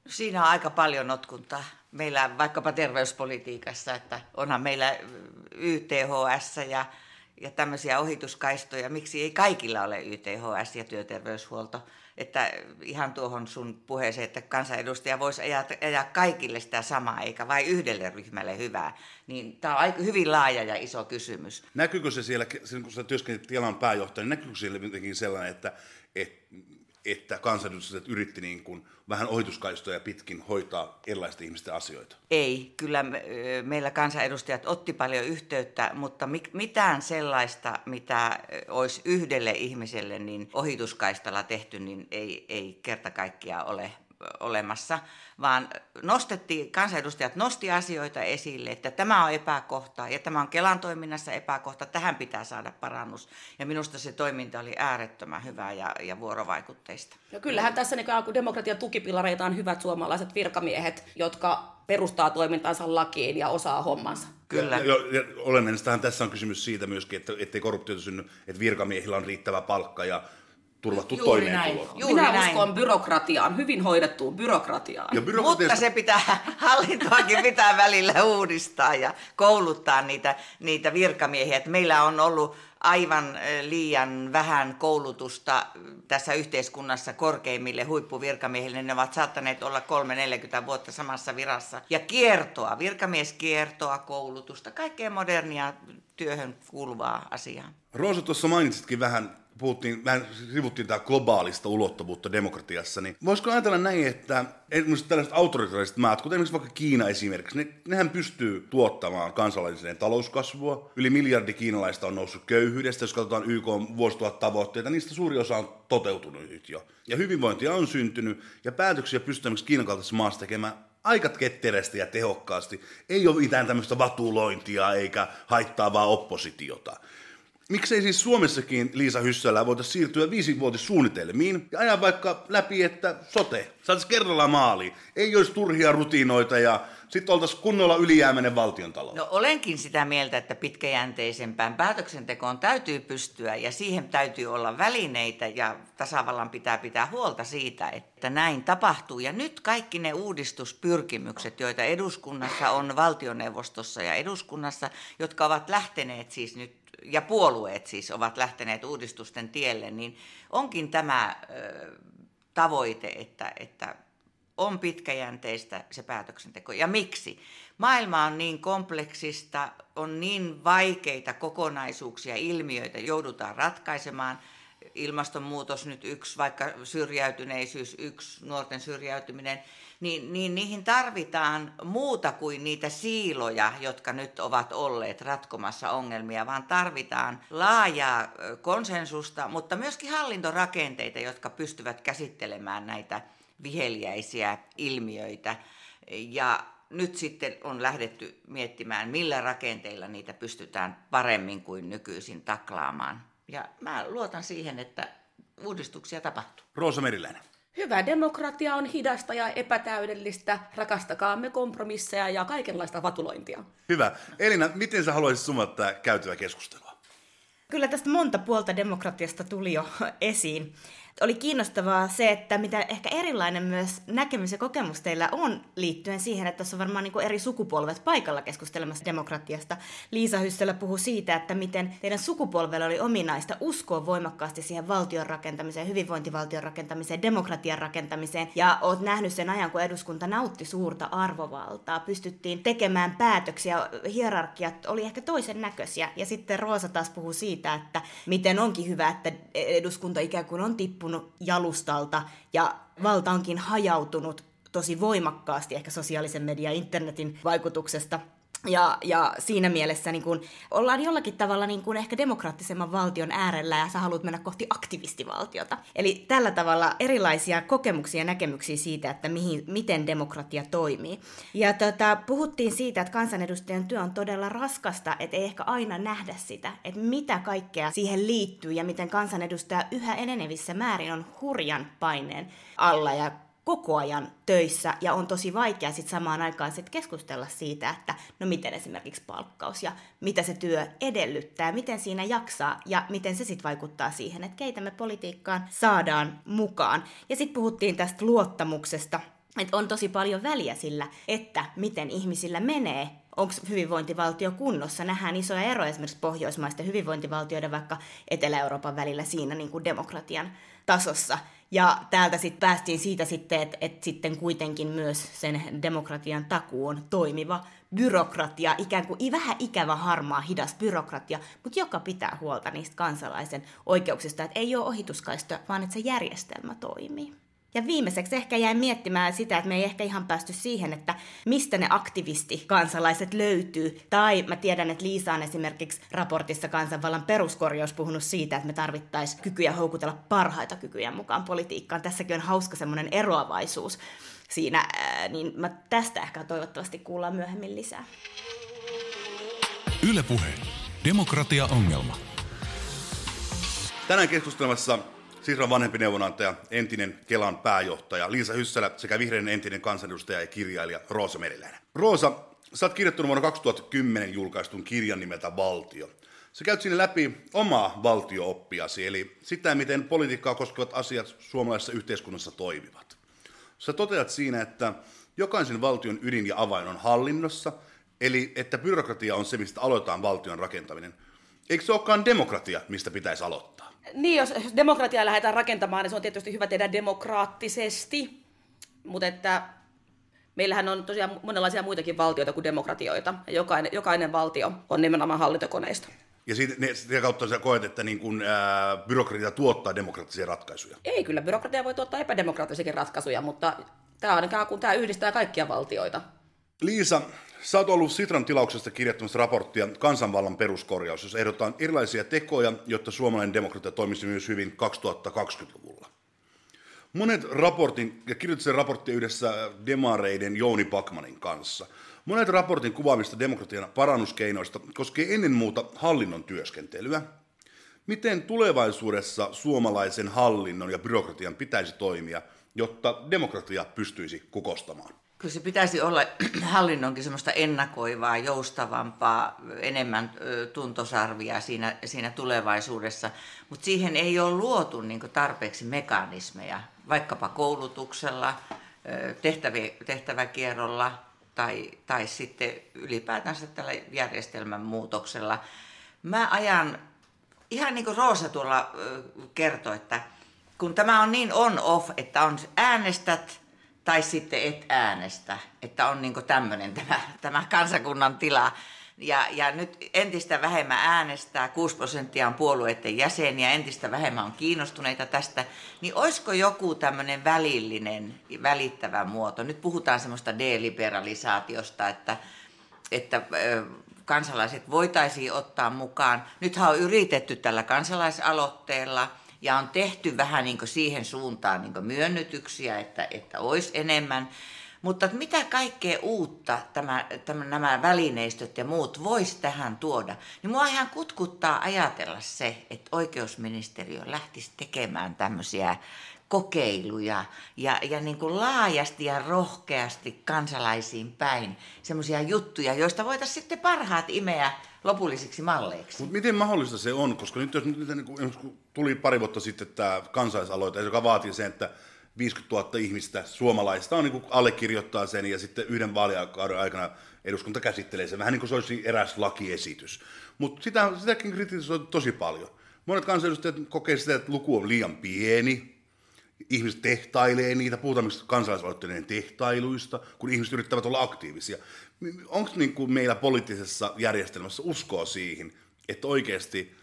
No siinä on aika paljon notkuntaa. Meillä vaikkapa terveyspolitiikassa, että onhan meillä YTHS ja ja tämmöisiä ohituskaistoja, miksi ei kaikilla ole YTHS ja työterveyshuolto. Että ihan tuohon sun puheeseen, että kansanedustaja voisi ajaa, ajaa kaikille sitä samaa, eikä vain yhdelle ryhmälle hyvää. Niin tämä on aika hyvin laaja ja iso kysymys. Näkyykö se siellä, kun sä työskentelit Kelan pääjohtajana, niin näkyykö siellä jotenkin sellainen, että, että että kansanedustajat yritti niin kuin vähän ohituskaistoja pitkin hoitaa erilaisten ihmisten asioita? Ei, kyllä me, meillä kansanedustajat otti paljon yhteyttä, mutta mitään sellaista, mitä olisi yhdelle ihmiselle niin ohituskaistalla tehty, niin ei, ei kerta kaikkiaan ole olemassa, vaan nostettiin, kansanedustajat nosti asioita esille, että tämä on epäkohta ja tämä on Kelan toiminnassa epäkohta, tähän pitää saada parannus. Ja minusta se toiminta oli äärettömän hyvää ja, ja vuorovaikutteista. No kyllähän tässä niin demokratian tukipilareita on hyvät suomalaiset virkamiehet, jotka perustaa toimintansa lakiin ja osaa hommansa. Kyllä. Ja, ja, ja olennaistahan tässä on kysymys siitä myöskin, että ettei korruptiota synny, että virkamiehillä on riittävä palkka ja turvattu Juuri toimeentulo. Näin. Juuri Minä näin. uskon byrokratiaan, hyvin hoidettuun byrokratiaan. Ja byrokratiasta... Mutta se pitää, hallintoakin pitää välillä uudistaa ja kouluttaa niitä, niitä virkamiehiä. Et meillä on ollut aivan liian vähän koulutusta tässä yhteiskunnassa korkeimmille huippuvirkamiehille. Ne ovat saattaneet olla 3-40 vuotta samassa virassa. Ja kiertoa, virkamieskiertoa, koulutusta, kaikkea modernia työhön kuuluvaa asiaa. Roosa, tuossa mainitsitkin vähän puhuttiin, vähän sivuttiin tämä globaalista ulottuvuutta demokratiassa, niin voisiko ajatella näin, että esimerkiksi tällaiset autoritaariset maat, kuten esimerkiksi vaikka Kiina esimerkiksi, ne, nehän pystyy tuottamaan kansalliseen talouskasvua. Yli miljardi kiinalaista on noussut köyhyydestä, jos katsotaan YK vuosituhattavoitteita, niistä suuri osa on toteutunut nyt jo. Ja hyvinvointia on syntynyt, ja päätöksiä pystytään Kiinan kaltaisessa maassa tekemään aika ketterästi ja tehokkaasti. Ei ole mitään tämmöistä vatulointia eikä haittaavaa oppositiota. Miksei siis Suomessakin Liisa Hyssälä voitaisiin siirtyä viisivuotissuunnitelmiin ja ajaa vaikka läpi, että sote, saataisiin kerralla maali. Ei olisi turhia rutiinoita ja sitten oltaisiin kunnolla ylijäämäinen valtiontalous. No olenkin sitä mieltä, että pitkäjänteisempään päätöksentekoon täytyy pystyä ja siihen täytyy olla välineitä ja tasavallan pitää pitää huolta siitä, että näin tapahtuu. Ja nyt kaikki ne uudistuspyrkimykset, joita eduskunnassa on valtioneuvostossa ja eduskunnassa, jotka ovat lähteneet siis nyt ja puolueet siis ovat lähteneet uudistusten tielle, niin onkin tämä tavoite, että, että on pitkäjänteistä se päätöksenteko. Ja miksi? Maailma on niin kompleksista, on niin vaikeita kokonaisuuksia, ilmiöitä joudutaan ratkaisemaan. Ilmastonmuutos nyt yksi, vaikka syrjäytyneisyys yksi, nuorten syrjäytyminen – niin, niin niihin tarvitaan muuta kuin niitä siiloja, jotka nyt ovat olleet ratkomassa ongelmia, vaan tarvitaan laajaa konsensusta, mutta myöskin hallintorakenteita, jotka pystyvät käsittelemään näitä viheliäisiä ilmiöitä. Ja nyt sitten on lähdetty miettimään, millä rakenteilla niitä pystytään paremmin kuin nykyisin taklaamaan. Ja mä luotan siihen, että uudistuksia tapahtuu. Roosa Meriläinen. Hyvä demokratia on hidasta ja epätäydellistä. Rakastakaamme kompromisseja ja kaikenlaista vatulointia. Hyvä. Elina, miten sä haluaisit sumattaa käytyä keskustelua? Kyllä tästä monta puolta demokratiasta tuli jo esiin oli kiinnostavaa se, että mitä ehkä erilainen myös näkemys ja kokemus teillä on liittyen siihen, että tässä on varmaan niin eri sukupolvet paikalla keskustelemassa demokratiasta. Liisa Hyssälä puhui siitä, että miten teidän sukupolvelle oli ominaista uskoa voimakkaasti siihen valtion rakentamiseen, hyvinvointivaltion rakentamiseen, demokratian rakentamiseen. Ja oot nähnyt sen ajan, kun eduskunta nautti suurta arvovaltaa. Pystyttiin tekemään päätöksiä, hierarkiat oli ehkä toisen näköisiä. Ja sitten Roosa taas puhuu siitä, että miten onkin hyvä, että eduskunta ikään kuin on tippunut tippunut jalustalta ja valta onkin hajautunut tosi voimakkaasti ehkä sosiaalisen median internetin vaikutuksesta. Ja, ja siinä mielessä niin kun, ollaan jollakin tavalla niin kun ehkä demokraattisemman valtion äärellä ja sä haluat mennä kohti aktivistivaltiota. Eli tällä tavalla erilaisia kokemuksia ja näkemyksiä siitä, että mihin, miten demokratia toimii. Ja tota, puhuttiin siitä, että kansanedustajan työ on todella raskasta, että ei ehkä aina nähdä sitä, että mitä kaikkea siihen liittyy ja miten kansanedustaja yhä enenevissä määrin on hurjan paineen alla ja koko ajan töissä ja on tosi vaikea sitten samaan aikaan sit keskustella siitä, että no miten esimerkiksi palkkaus ja mitä se työ edellyttää, miten siinä jaksaa ja miten se sitten vaikuttaa siihen, että keitä me politiikkaan saadaan mukaan. Ja sitten puhuttiin tästä luottamuksesta, että on tosi paljon väliä sillä, että miten ihmisillä menee onko hyvinvointivaltio kunnossa. Nähdään isoja eroja esimerkiksi pohjoismaisten hyvinvointivaltioiden vaikka Etelä-Euroopan välillä siinä niin kuin demokratian tasossa. Ja täältä sitten päästiin siitä sitten, että, että sitten kuitenkin myös sen demokratian takuu on toimiva byrokratia, ikään kuin vähän ikävä, harmaa, hidas byrokratia, mutta joka pitää huolta niistä kansalaisen oikeuksista, että ei ole ohituskaista, vaan että se järjestelmä toimii. Ja viimeiseksi ehkä jäin miettimään sitä, että me ei ehkä ihan päästy siihen, että mistä ne aktivistikansalaiset löytyy. Tai mä tiedän, että Liisa on esimerkiksi raportissa kansanvallan peruskorjaus puhunut siitä, että me tarvittaisiin kykyjä houkutella parhaita kykyjä mukaan politiikkaan. Tässäkin on hauska semmoinen eroavaisuus siinä, niin mä tästä ehkä toivottavasti kuullaan myöhemmin lisää. Ylepuhe. Demokratia-ongelma. Tänään keskustelemassa Sitran vanhempi neuvonantaja, entinen Kelan pääjohtaja Liisa Hyssälä sekä vihreän entinen kansanedustaja ja kirjailija Roosa Meriläinen. Roosa, sä oot kirjoittanut vuonna 2010 julkaistun kirjan nimeltä Valtio. Sä käyt sinne läpi omaa valtiooppiasi, eli sitä, miten politiikkaa koskevat asiat suomalaisessa yhteiskunnassa toimivat. Sä toteat siinä, että jokaisen valtion ydin ja avain on hallinnossa, eli että byrokratia on se, mistä aloitetaan valtion rakentaminen. Eikö se olekaan demokratia, mistä pitäisi aloittaa? Niin, jos demokratiaa lähdetään rakentamaan, niin se on tietysti hyvä tehdä demokraattisesti, mutta että meillähän on tosiaan monenlaisia muitakin valtioita kuin demokratioita, ja jokainen, jokainen valtio on nimenomaan hallintokoneista. Ja siitä, ne, sitä kautta sä koet, että niin kun, ää, byrokratia tuottaa demokraattisia ratkaisuja? Ei, kyllä byrokratia voi tuottaa epädemokraattisiakin ratkaisuja, mutta tämä on ikään kuin tämä yhdistää kaikkia valtioita. Liisa, sä oot ollut Sitran tilauksesta kirjoittamassa raporttia Kansanvallan peruskorjaus, jossa ehdotetaan erilaisia tekoja, jotta suomalainen demokratia toimisi myös hyvin 2020-luvulla. Monet raportin, ja kirjoitin sen raporttia yhdessä demareiden Jouni Pakmanin kanssa. Monet raportin kuvaamista demokratian parannuskeinoista koskee ennen muuta hallinnon työskentelyä. Miten tulevaisuudessa suomalaisen hallinnon ja byrokratian pitäisi toimia, jotta demokratia pystyisi kukostamaan? Kyllä se pitäisi olla hallinnonkin semmoista ennakoivaa, joustavampaa, enemmän tuntosarvia siinä, siinä tulevaisuudessa, mutta siihen ei ole luotu niin tarpeeksi mekanismeja, vaikkapa koulutuksella, tehtäväkierrolla tai, tai sitten ylipäätänsä tällä järjestelmän muutoksella. Mä ajan, ihan niin kuin Roosa tuolla kertoi, että kun tämä on niin on-off, että on äänestät, tai sitten et äänestä, että on niin tämmöinen tämä, tämä kansakunnan tila. Ja, ja nyt entistä vähemmän äänestää, 6 prosenttia on puolueiden jäseniä, entistä vähemmän on kiinnostuneita tästä, niin olisiko joku tämmöinen välillinen, välittävä muoto? Nyt puhutaan semmoista deliberalisaatiosta, että, että kansalaiset voitaisiin ottaa mukaan. Nythän on yritetty tällä kansalaisaloitteella – ja on tehty vähän niin siihen suuntaan niin myönnytyksiä, että, että olisi enemmän. Mutta mitä kaikkea uutta tämä, tämä, nämä välineistöt ja muut vois tähän tuoda? Niin mua ihan kutkuttaa ajatella se, että oikeusministeriö lähtisi tekemään tämmöisiä kokeiluja ja, ja niin kuin laajasti ja rohkeasti kansalaisiin päin semmoisia juttuja, joista voitaisiin sitten parhaat imeä lopullisiksi malleiksi. Mut miten mahdollista se on? Koska nyt jos nyt, niin kun tuli pari vuotta sitten tämä kansalaisaloite, joka vaatii sen, että 50 000 ihmistä suomalaista on niin kuin allekirjoittaa sen ja sitten yhden vaalikauden aikana eduskunta käsittelee sen. Vähän niin kuin se olisi eräs lakiesitys. Mutta sitä, sitäkin kritisoitu tosi paljon. Monet kansanedustajat kokee sitä, että luku on liian pieni, ihmiset tehtailee niitä, puhutaan kansalaisaloitteiden tehtailuista, kun ihmiset yrittävät olla aktiivisia. Onko niin meillä poliittisessa järjestelmässä uskoa siihen, että oikeasti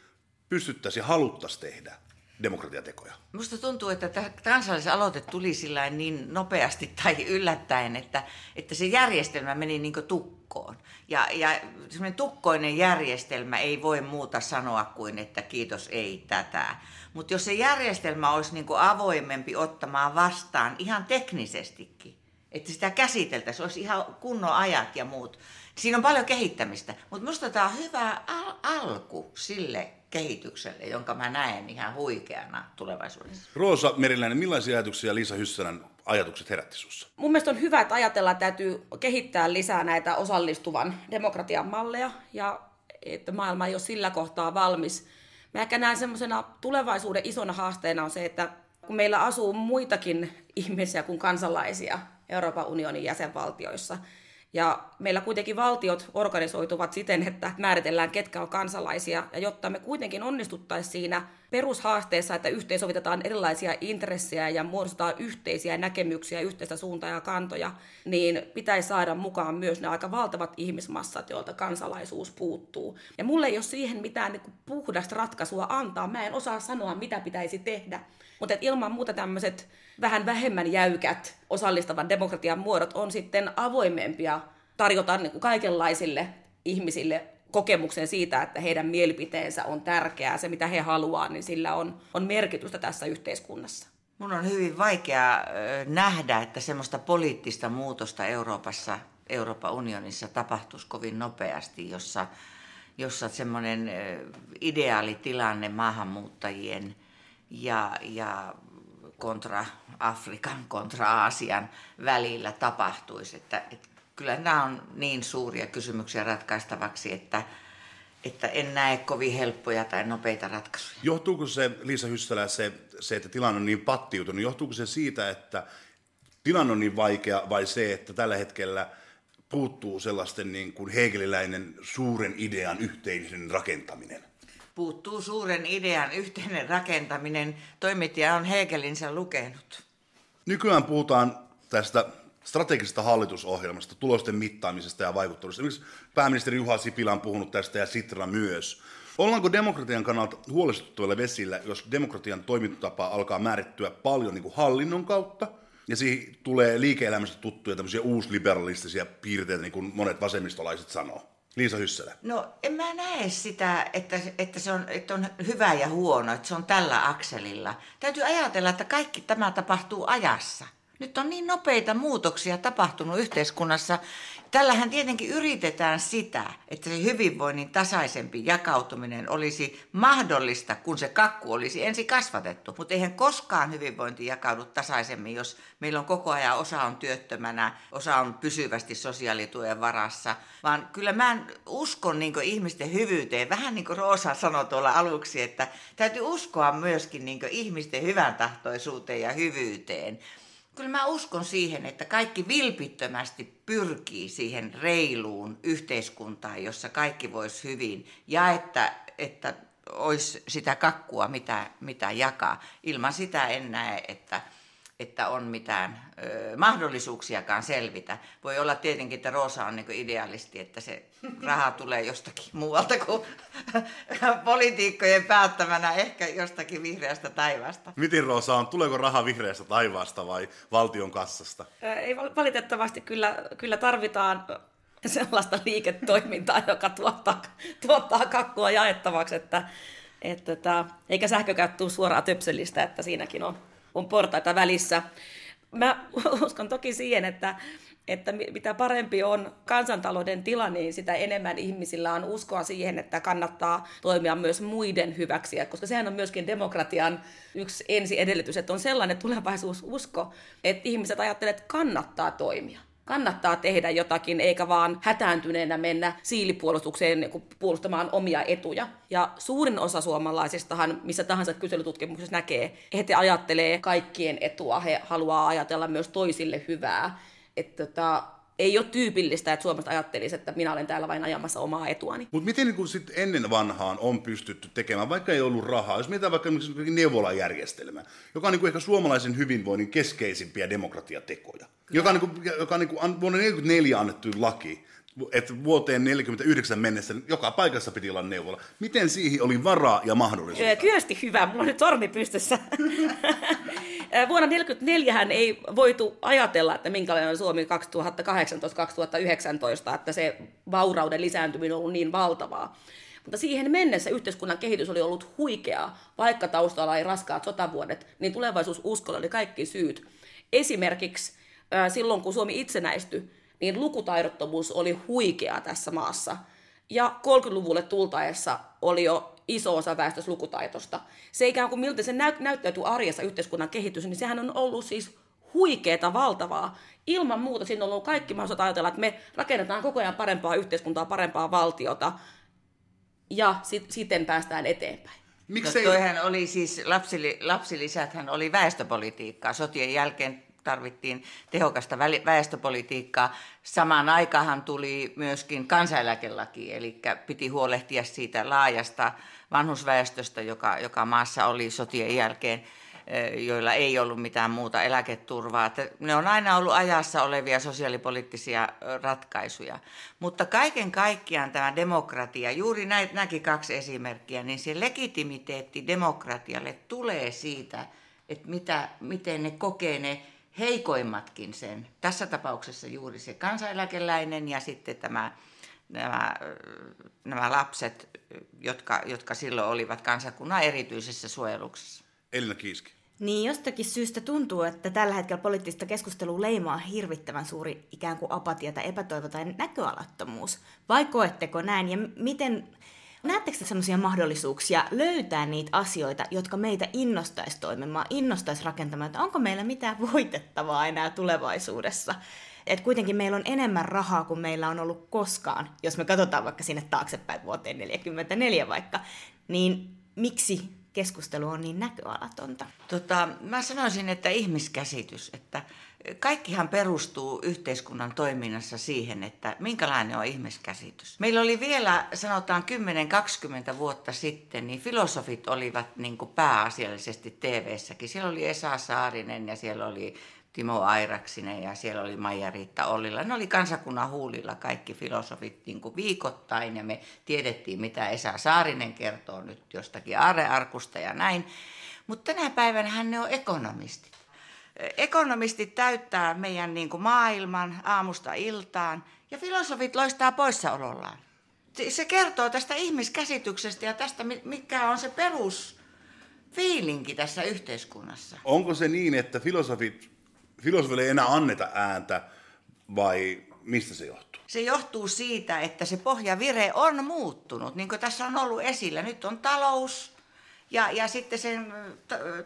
pystyttäisiin ja haluttaisiin tehdä demokratiatekoja? Musta tuntuu, että tämä kansalaisaloite tuli sillä niin nopeasti tai yllättäen, että, että se järjestelmä meni niin tukkoon. Ja, ja semmoinen tukkoinen järjestelmä ei voi muuta sanoa kuin, että kiitos ei tätä. Mutta jos se järjestelmä olisi niin avoimempi ottamaan vastaan ihan teknisestikin, että sitä käsiteltäisiin, olisi ihan kunnon ajat ja muut. Siinä on paljon kehittämistä, mutta minusta tämä on hyvä al- alku sille kehitykselle, jonka mä näen ihan huikeana tulevaisuudessa. Roosa Meriläinen, millaisia ajatuksia Liisa Hyssälän ajatukset herätti sinussa? Mun mielestä on hyvä, että ajatellaan, että täytyy kehittää lisää näitä osallistuvan demokratian malleja ja että maailma ei ole sillä kohtaa valmis. Mä ehkä näen semmoisena tulevaisuuden isona haasteena on se, että kun meillä asuu muitakin ihmisiä kuin kansalaisia Euroopan unionin jäsenvaltioissa, Ja meillä kuitenkin valtiot organisoituvat siten, että määritellään, ketkä on kansalaisia. Ja jotta me kuitenkin onnistuttaisiin siinä perushaasteessa, että yhteensovitetaan erilaisia intressejä ja muodostetaan yhteisiä näkemyksiä, yhteistä suuntaa ja kantoja, niin pitäisi saada mukaan myös ne aika valtavat ihmismassat, joilta kansalaisuus puuttuu. Ja mulle ei ole siihen mitään niin puhdasta ratkaisua antaa. Mä en osaa sanoa, mitä pitäisi tehdä. Mutta ilman muuta tämmöiset vähän vähemmän jäykät osallistavan demokratian muodot on sitten avoimempia tarjota niin kuin kaikenlaisille ihmisille kokemuksen siitä, että heidän mielipiteensä on tärkeää, se mitä he haluaa, niin sillä on, on merkitystä tässä yhteiskunnassa. Mun on hyvin vaikea nähdä, että semmoista poliittista muutosta Euroopassa, Euroopan unionissa tapahtuisi kovin nopeasti, jossa, jossa semmoinen ideaalitilanne maahanmuuttajien ja, ja kontra Afrikan, kontra Aasian välillä tapahtuisi. Että, että kyllä nämä on niin suuria kysymyksiä ratkaistavaksi, että, että en näe kovin helppoja tai nopeita ratkaisuja. Johtuuko se, Liisa Hyssälä, se, se, että tilanne on niin pattiutunut, johtuuko se siitä, että tilanne on niin vaikea vai se, että tällä hetkellä puuttuu sellaisten niin kuin hegeliläinen suuren idean yhteinen rakentaminen? Puuttuu suuren idean yhteinen rakentaminen. Toimittaja on Hegelin lukenut. Nykyään puhutaan tästä strategisesta hallitusohjelmasta, tulosten mittaamisesta ja vaikuttamisesta. Esimerkiksi pääministeri Juha Sipilä on puhunut tästä ja Sitra myös. Ollaanko demokratian kannalta huolestuttavilla vesillä, jos demokratian toimintatapa alkaa määrittyä paljon niin kuin hallinnon kautta, ja siihen tulee liike-elämästä tuttuja tämmöisiä uusliberalistisia piirteitä, niin kuin monet vasemmistolaiset sanoo? Liisa Hyssälä. No en mä näe sitä, että, että se on, että on hyvä ja huono, että se on tällä akselilla. Täytyy ajatella, että kaikki tämä tapahtuu ajassa. Nyt on niin nopeita muutoksia tapahtunut yhteiskunnassa. Tällähän tietenkin yritetään sitä, että se hyvinvoinnin tasaisempi jakautuminen olisi mahdollista, kun se kakku olisi ensin kasvatettu. Mutta eihän koskaan hyvinvointi jakaudu tasaisemmin, jos meillä on koko ajan osa on työttömänä, osa on pysyvästi sosiaalituen varassa. Vaan kyllä mä uskon niin ihmisten hyvyyteen, vähän niin kuin Roosa sanoi tuolla aluksi, että täytyy uskoa myöskin niin ihmisten hyvän tahtoisuuteen ja hyvyyteen kyllä mä uskon siihen, että kaikki vilpittömästi pyrkii siihen reiluun yhteiskuntaan, jossa kaikki voisi hyvin ja että, että olisi sitä kakkua, mitä, mitä jakaa. Ilman sitä en näe, että että on mitään ö, mahdollisuuksiakaan selvitä. Voi olla tietenkin, että Roosa on niin idealisti, että se raha tulee jostakin muualta kuin politiikkojen päättämänä, ehkä jostakin vihreästä taivaasta. Miten Roosa on, tuleeko raha vihreästä taivaasta vai valtion kassasta? Ei valitettavasti kyllä, kyllä tarvitaan sellaista liiketoimintaa, joka tuottaa, tuottaa kakkua jaettavaksi, että, että, että eikä sähkökään tule suoraan töpselistä, että siinäkin on on portaita välissä. Mä uskon toki siihen, että, että mitä parempi on kansantalouden tila, niin sitä enemmän ihmisillä on uskoa siihen, että kannattaa toimia myös muiden hyväksi, koska sehän on myöskin demokratian yksi ensi edellytys, että on sellainen tulevaisuususko, että ihmiset ajattelevat, että kannattaa toimia kannattaa tehdä jotakin, eikä vaan hätääntyneenä mennä siilipuolustukseen niin puolustamaan omia etuja. Ja suurin osa suomalaisistahan, missä tahansa kyselytutkimuksessa näkee, että he ajattelee kaikkien etua, he haluaa ajatella myös toisille hyvää. Että tota, ei ole tyypillistä, että Suomesta ajattelisi, että minä olen täällä vain ajamassa omaa etuani. Mutta miten niin sit ennen vanhaan on pystytty tekemään, vaikka ei ollut rahaa, jos mietitään vaikka neuvolajärjestelmä, joka on niin ehkä suomalaisen hyvinvoinnin keskeisimpiä demokratiatekoja, joka on, niin kuin, joka on niin kuin vuonna 1944 annettu laki, että vuoteen 49 mennessä joka paikassa piti olla neuvola. Miten siihen oli varaa ja mahdollisuus? Kyösti hyvä, mulla on nyt sormi pystyssä. Vuonna 1944 hän ei voitu ajatella, että minkälainen on Suomi 2018-2019, että se vaurauden lisääntyminen on ollut niin valtavaa. Mutta siihen mennessä yhteiskunnan kehitys oli ollut huikeaa, vaikka taustalla ei raskaat sotavuodet, niin tulevaisuus uskolla oli kaikki syyt. Esimerkiksi silloin, kun Suomi itsenäistyi, niin lukutaidottomuus oli huikea tässä maassa. Ja 30-luvulle tultaessa oli jo iso osa väestöstä lukutaitosta. Se ikään kuin miltä se näyt- näyttäytyy arjessa yhteiskunnan kehitys, niin sehän on ollut siis huikeeta, valtavaa. Ilman muuta siinä on ollut kaikki mahdollisuus ajatella, että me rakennetaan koko ajan parempaa yhteiskuntaa, parempaa valtiota, ja sit, siten päästään eteenpäin. Miksei... No toihan oli siis, lapsili, lapsilisäthän oli väestöpolitiikkaa. Sotien jälkeen tarvittiin tehokasta väestöpolitiikkaa. Samaan aikaan tuli myöskin kansaneläkelaki, eli piti huolehtia siitä laajasta vanhusväestöstä, joka, joka maassa oli sotien jälkeen joilla ei ollut mitään muuta eläketurvaa. Ne on aina ollut ajassa olevia sosiaalipoliittisia ratkaisuja. Mutta kaiken kaikkiaan tämä demokratia, juuri nämäkin kaksi esimerkkiä, niin se legitimiteetti demokratialle tulee siitä, että mitä, miten ne kokee ne heikoimmatkin sen. Tässä tapauksessa juuri se kansaneläkeläinen ja sitten tämä, nämä, nämä lapset, jotka, jotka silloin olivat kansakunnan erityisessä suojeluksessa. Elina Kiiski. Niin jostakin syystä tuntuu, että tällä hetkellä poliittista keskustelua leimaa hirvittävän suuri ikään kuin apatia tai epätoivo tai näköalattomuus. Vai koetteko näin? Ja miten, näettekö sellaisia mahdollisuuksia löytää niitä asioita, jotka meitä innostaisi toimimaan, innostaisi rakentamaan, että onko meillä mitään voitettavaa enää tulevaisuudessa? Et kuitenkin meillä on enemmän rahaa kuin meillä on ollut koskaan, jos me katsotaan vaikka sinne taaksepäin vuoteen 1944 vaikka, niin miksi keskustelu on niin näköalatonta? Tota, mä sanoisin, että ihmiskäsitys, että kaikkihan perustuu yhteiskunnan toiminnassa siihen, että minkälainen on ihmiskäsitys. Meillä oli vielä, sanotaan 10-20 vuotta sitten, niin filosofit olivat niin kuin pääasiallisesti TV-säkin. Siellä oli Esa Saarinen ja siellä oli Timo Airaksinen ja siellä oli Maija-Riitta Ollila. Ne oli kansakunnan huulilla kaikki filosofit niin kuin viikoittain ja me tiedettiin, mitä Esa Saarinen kertoo nyt jostakin aarearkusta ja näin. Mutta tänä päivänä ne on ekonomistit. Ekonomistit täyttää meidän niin kuin maailman aamusta iltaan ja filosofit loistaa poissaolollaan. Se kertoo tästä ihmiskäsityksestä ja tästä, mikä on se perus fiilinki tässä yhteiskunnassa. Onko se niin, että filosofit filosofille ei enää anneta ääntä vai mistä se johtuu? Se johtuu siitä, että se pohjavire on muuttunut, niin kuin tässä on ollut esillä. Nyt on talous ja, ja sitten sen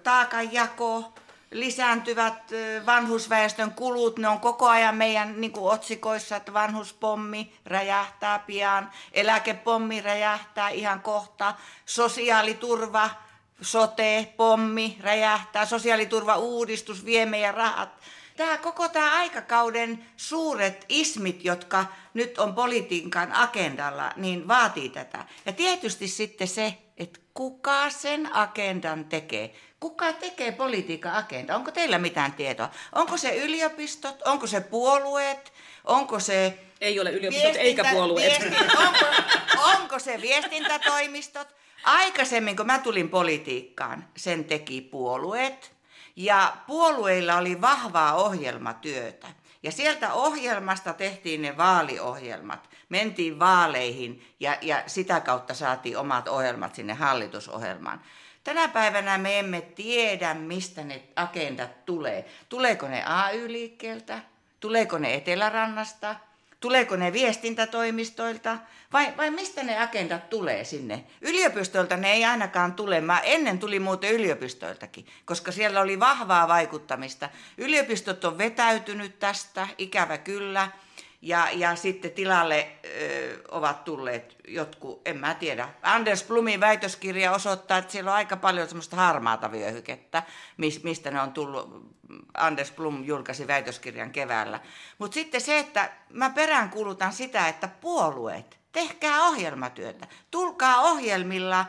taakanjako, lisääntyvät vanhusväestön kulut, ne on koko ajan meidän niin kuin otsikoissa, että vanhuspommi räjähtää pian, eläkepommi räjähtää ihan kohta, sosiaaliturva sote, pommi räjähtää, sosiaaliturvauudistus vie meidän rahat. Tämä koko tämä aikakauden suuret ismit, jotka nyt on politiikan agendalla, niin vaatii tätä. Ja tietysti sitten se, kuka sen agendan tekee. Kuka tekee politiikan agenda? Onko teillä mitään tietoa? Onko se yliopistot? Onko se puolueet? Onko se... Ei ole yliopistot eikä puolueet. Viestintä, onko, onko se viestintätoimistot? Aikaisemmin, kun mä tulin politiikkaan, sen teki puolueet. Ja puolueilla oli vahvaa ohjelmatyötä. Ja sieltä ohjelmasta tehtiin ne vaaliohjelmat. Mentiin vaaleihin ja, ja sitä kautta saatiin omat ohjelmat sinne hallitusohjelmaan. Tänä päivänä me emme tiedä, mistä ne agendat tulee. Tuleeko ne AY-liikkeeltä? Tuleeko ne Etelärannasta? Tuleeko ne viestintätoimistoilta vai, vai mistä ne agendat tulee sinne? Yliopistoilta ne ei ainakaan tule. Mä ennen tuli muuten yliopistoiltakin, koska siellä oli vahvaa vaikuttamista. Yliopistot on vetäytynyt tästä, ikävä kyllä. Ja, ja sitten tilalle ö, ovat tulleet jotkut, en mä tiedä. Anders Blumin väitöskirja osoittaa, että siellä on aika paljon semmoista harmaata vyöhykettä, mistä ne on tullut. Anders Blum julkaisi väitöskirjan keväällä. Mutta sitten se, että mä peräänkuulutan sitä, että puolueet, tehkää ohjelmatyötä. Tulkaa ohjelmilla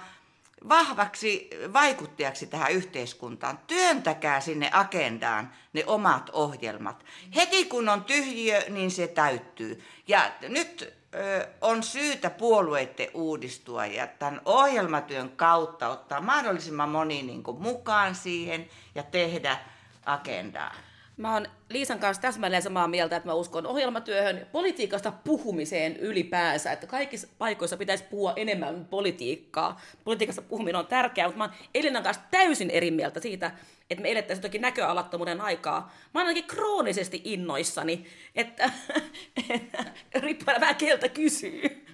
vahvaksi vaikuttajaksi tähän yhteiskuntaan. Työntäkää sinne agendaan ne omat ohjelmat. Heti kun on tyhjiö, niin se täyttyy. Ja nyt ö, on syytä puolueiden uudistua ja tämän ohjelmatyön kautta ottaa mahdollisimman moni niin kuin, mukaan siihen ja tehdä agendaa. Mä oon Liisan kanssa täsmälleen samaa mieltä, että mä uskon ohjelmatyöhön, politiikasta puhumiseen ylipäänsä, että kaikissa paikoissa pitäisi puhua enemmän politiikkaa. Politiikasta puhuminen on tärkeää, mutta mä oon Elinan kanssa täysin eri mieltä siitä, että me elettäisiin jotakin näköalattomuuden aikaa. Mä oon ainakin kroonisesti innoissani, että, riippuen vähän keltä kysyy.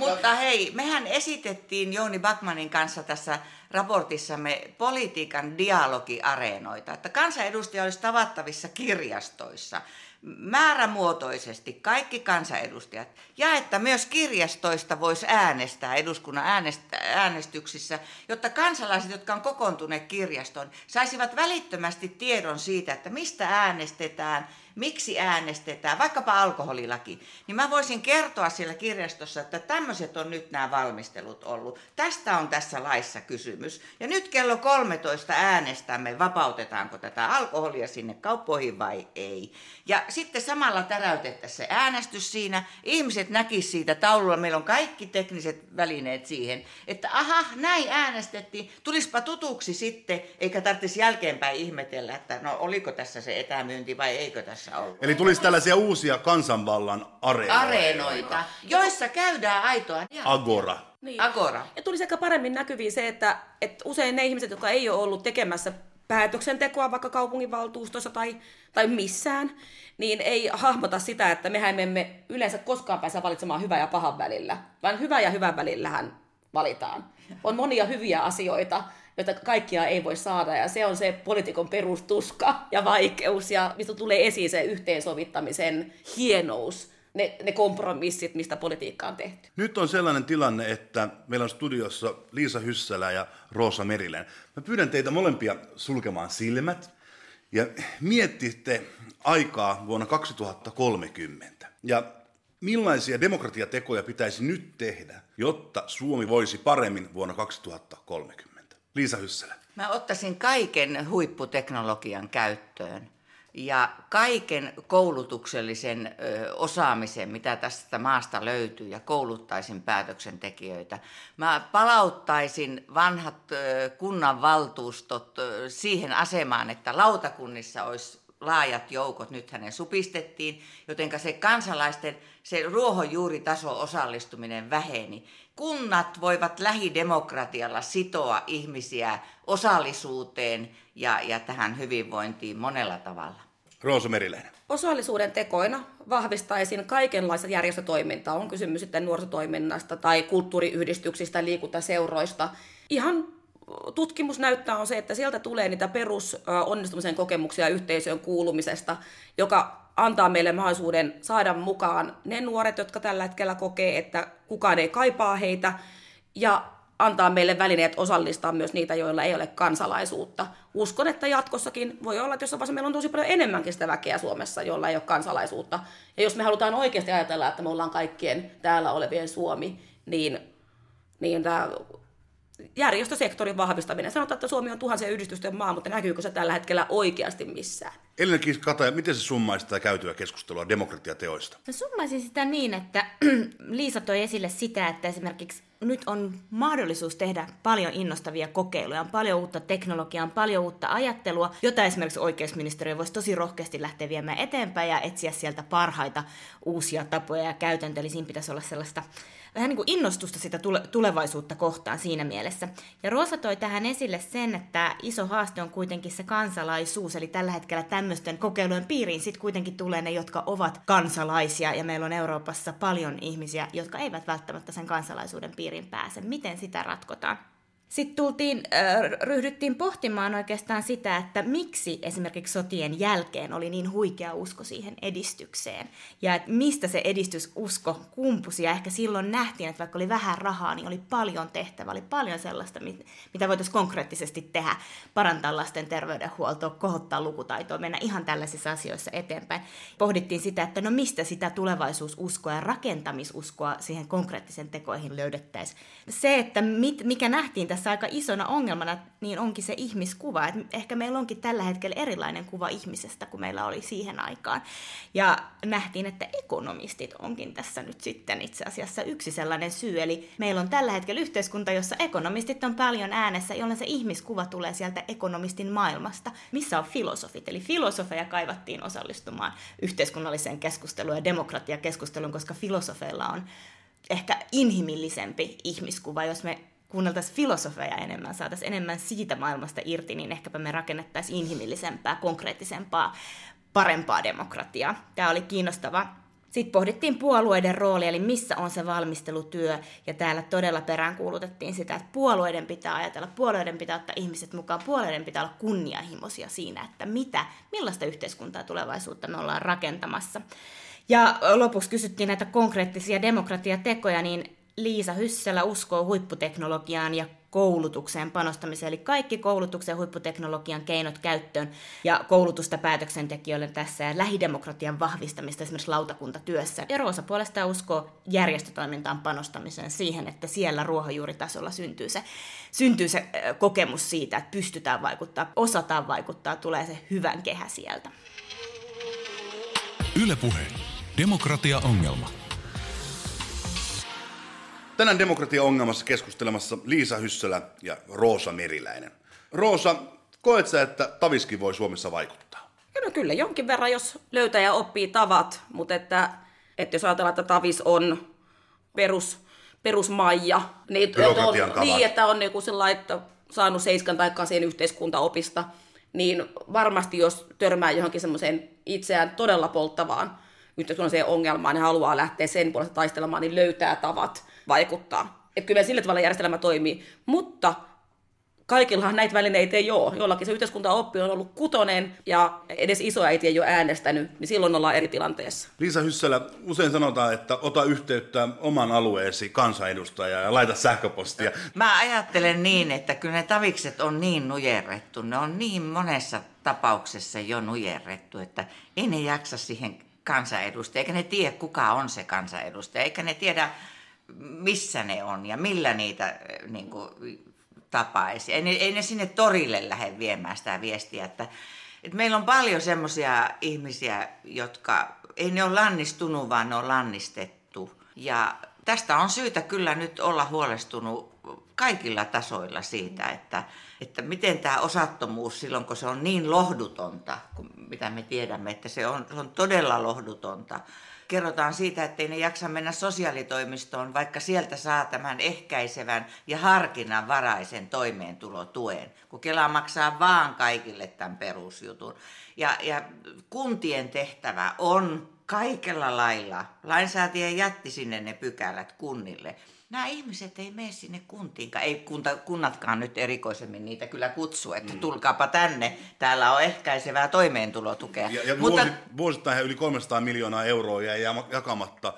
Mutta hei, mehän esitettiin Jouni Bakmanin kanssa tässä raportissamme politiikan dialogiareenoita, että kansanedustaja olisi tavattavissa kirjastoissa, määrämuotoisesti kaikki kansanedustajat ja että myös kirjastoista voisi äänestää eduskunnan äänestyksissä, jotta kansalaiset, jotka on kokoontuneet kirjaston, saisivat välittömästi tiedon siitä, että mistä äänestetään, miksi äänestetään, vaikkapa alkoholilaki, niin mä voisin kertoa siellä kirjastossa, että tämmöiset on nyt nämä valmistelut ollut. Tästä on tässä laissa kysymys. Ja nyt kello 13 äänestämme, vapautetaanko tätä alkoholia sinne kauppoihin vai ei. Ja sitten samalla täräytettäisiin se äänestys siinä. Ihmiset näkisivät siitä taululla, meillä on kaikki tekniset välineet siihen, että aha, näin äänestettiin, tulispa tutuksi sitten, eikä tarvitsisi jälkeenpäin ihmetellä, että no oliko tässä se etämyynti vai eikö tässä tässä ollut. Eli tulisi tällaisia uusia kansanvallan areenoita. Areenoita, joissa käydään aitoa. Agora. Niin. Agora. Ja tulisi ehkä paremmin näkyviin se, että, että usein ne ihmiset, jotka ei ole ollut tekemässä päätöksentekoa vaikka kaupunginvaltuustossa tai, tai missään, niin ei hahmota sitä, että mehän emme yleensä koskaan pääse valitsemaan hyvää ja pahan välillä, vaan hyvä ja hyvän välillähän valitaan. On monia hyviä asioita, joita kaikkia ei voi saada. Ja se on se poliitikon perustuska ja vaikeus, ja mistä tulee esiin se yhteensovittamisen hienous, ne, ne kompromissit, mistä politiikka on tehty. Nyt on sellainen tilanne, että meillä on studiossa Liisa Hyssälä ja Roosa Merilen. Mä pyydän teitä molempia sulkemaan silmät ja miettitte aikaa vuonna 2030. Ja millaisia demokratiatekoja pitäisi nyt tehdä, jotta Suomi voisi paremmin vuonna 2030? Liisa Hyssälä. Mä ottaisin kaiken huipputeknologian käyttöön ja kaiken koulutuksellisen osaamisen, mitä tästä maasta löytyy, ja kouluttaisin päätöksentekijöitä. Mä palauttaisin vanhat kunnanvaltuustot siihen asemaan, että lautakunnissa olisi laajat joukot, nyt hänen supistettiin, jotenka se kansalaisten se ruohonjuuritaso osallistuminen väheni kunnat voivat lähidemokratialla sitoa ihmisiä osallisuuteen ja, ja tähän hyvinvointiin monella tavalla. Roosa Meriläinen. Osallisuuden tekoina vahvistaisin kaikenlaista järjestötoimintaa, on kysymys sitten nuorisotoiminnasta tai kulttuuriyhdistyksistä, liikuntaseuroista. Ihan tutkimus näyttää on se, että sieltä tulee niitä perus onnistumisen kokemuksia yhteisöön kuulumisesta, joka antaa meille mahdollisuuden saada mukaan ne nuoret, jotka tällä hetkellä kokee, että kukaan ei kaipaa heitä, ja antaa meille välineet osallistaa myös niitä, joilla ei ole kansalaisuutta. Uskon, että jatkossakin voi olla, että jossain meillä on tosi paljon enemmänkin sitä väkeä Suomessa, jolla ei ole kansalaisuutta. Ja jos me halutaan oikeasti ajatella, että me ollaan kaikkien täällä olevien Suomi, niin, niin tämä järjestösektorin vahvistaminen. Sanotaan, että Suomi on tuhansien yhdistysten maa, mutta näkyykö se tällä hetkellä oikeasti missään? Elina Kataja, miten se summaisi tätä käytyä keskustelua demokratiateoista? Mä summaisin sitä niin, että Liisa toi esille sitä, että esimerkiksi nyt on mahdollisuus tehdä paljon innostavia kokeiluja, on paljon uutta teknologiaa, on paljon uutta ajattelua, jota esimerkiksi oikeusministeriö voisi tosi rohkeasti lähteä viemään eteenpäin ja etsiä sieltä parhaita uusia tapoja ja käytäntöjä. Eli siinä pitäisi olla sellaista vähän niin kuin innostusta sitä tule- tulevaisuutta kohtaan siinä mielessä. Ja Rosa toi tähän esille sen, että iso haaste on kuitenkin se kansalaisuus, eli tällä hetkellä tämmöisten kokeilujen piiriin sitten kuitenkin tulee ne, jotka ovat kansalaisia, ja meillä on Euroopassa paljon ihmisiä, jotka eivät välttämättä sen kansalaisuuden piiriin pääse. Miten sitä ratkotaan? Sitten tultiin, ryhdyttiin pohtimaan oikeastaan sitä, että miksi esimerkiksi sotien jälkeen oli niin huikea usko siihen edistykseen. Ja että mistä se edistysusko kumpusi. Ja ehkä silloin nähtiin, että vaikka oli vähän rahaa, niin oli paljon tehtävää, oli paljon sellaista, mitä voitaisiin konkreettisesti tehdä. Parantaa lasten terveydenhuoltoa, kohottaa lukutaitoa, mennä ihan tällaisissa asioissa eteenpäin. Pohdittiin sitä, että no mistä sitä tulevaisuususkoa ja rakentamisuskoa siihen konkreettisen tekoihin löydettäisiin. Se, että mit, mikä nähtiin tässä tässä aika isona ongelmana, niin onkin se ihmiskuva. Et ehkä meillä onkin tällä hetkellä erilainen kuva ihmisestä kuin meillä oli siihen aikaan. Ja nähtiin, että ekonomistit onkin tässä nyt sitten itse asiassa yksi sellainen syy. Eli meillä on tällä hetkellä yhteiskunta, jossa ekonomistit on paljon äänessä, jolloin se ihmiskuva tulee sieltä ekonomistin maailmasta. Missä on filosofit? Eli filosofeja kaivattiin osallistumaan yhteiskunnalliseen keskusteluun ja demokratiakeskusteluun, koska filosofeilla on ehkä inhimillisempi ihmiskuva, jos me kuunneltaisiin filosofeja enemmän, saataisiin enemmän siitä maailmasta irti, niin ehkäpä me rakennettaisiin inhimillisempää, konkreettisempaa, parempaa demokratiaa. Tämä oli kiinnostava Sitten pohdittiin puolueiden rooli, eli missä on se valmistelutyö, ja täällä todella peräänkuulutettiin sitä, että puolueiden pitää ajatella, puolueiden pitää ottaa ihmiset mukaan, puolueiden pitää olla kunnianhimoisia siinä, että mitä, millaista yhteiskuntaa tulevaisuutta me ollaan rakentamassa. Ja lopuksi kysyttiin näitä konkreettisia demokratiatekoja, niin Liisa Hyssälä uskoo huipputeknologiaan ja koulutukseen panostamiseen, eli kaikki koulutuksen huipputeknologian keinot käyttöön ja koulutusta päätöksentekijöille tässä ja lähidemokratian vahvistamista esimerkiksi lautakuntatyössä. Ja Roosa puolestaan uskoo järjestötoimintaan panostamiseen siihen, että siellä ruohonjuuritasolla syntyy se, syntyy se kokemus siitä, että pystytään vaikuttaa, osataan vaikuttaa, tulee se hyvän kehä sieltä. Ylepuhe. Demokratia-ongelma. Tänään demokratia-ongelmassa keskustelemassa Liisa Hyssälä ja Roosa Meriläinen. Roosa, koet sä, että Taviski voi Suomessa vaikuttaa? No kyllä, jonkin verran, jos löytää ja oppii tavat, mutta että, että jos ajatellaan, että Tavis on perus, perusmaija, niin, että on, niin, että on niin kuin että saanut seiskan tai kasin yhteiskuntaopista, niin varmasti jos törmää johonkin semmoiseen itseään todella polttavaan yhteiskunnalliseen ongelmaan ja haluaa lähteä sen puolesta taistelemaan, niin löytää tavat vaikuttaa. Että kyllä sillä tavalla järjestelmä toimii, mutta kaikillahan näitä välineitä ei ole. Jollakin se yhteiskuntaoppi on ollut kutonen ja edes isoäiti ei ole äänestänyt, niin silloin ollaan eri tilanteessa. Liisa Hyssälä, usein sanotaan, että ota yhteyttä oman alueesi kansanedustajaa ja laita sähköpostia. Mä ajattelen niin, että kyllä ne tavikset on niin nujerrettu, ne on niin monessa tapauksessa jo nujerrettu, että ei ne jaksa siihen kansanedustaja, eikä ne tiedä kuka on se kansanedustaja, eikä ne tiedä missä ne on ja millä niitä eh, niin kuin, tapaisi. Ei ne, ei ne sinne torille lähde viemään sitä viestiä, että, että meillä on paljon semmoisia ihmisiä, jotka ei ne ole lannistunut, vaan ne on lannistettu. Ja tästä on syytä kyllä nyt olla huolestunut kaikilla tasoilla siitä, että, että miten tämä osattomuus silloin, kun se on niin lohdutonta, kun mitä me tiedämme, että se on, se on todella lohdutonta, kerrotaan siitä, että ei ne jaksa mennä sosiaalitoimistoon, vaikka sieltä saa tämän ehkäisevän ja harkinnanvaraisen toimeentulotuen, kun Kela maksaa vaan kaikille tämän perusjutun. Ja, ja kuntien tehtävä on kaikella lailla, lainsäätiä jätti sinne ne pykälät kunnille, nämä ihmiset ei mene sinne kuntiinkaan. Ei kunta, kunnatkaan nyt erikoisemmin niitä kyllä kutsu, että mm. tulkaapa tänne. Täällä on ehkäisevää toimeentulotukea. Ja, ja Mutta... vuosi, vuosittain yli 300 miljoonaa euroa jäi jakamatta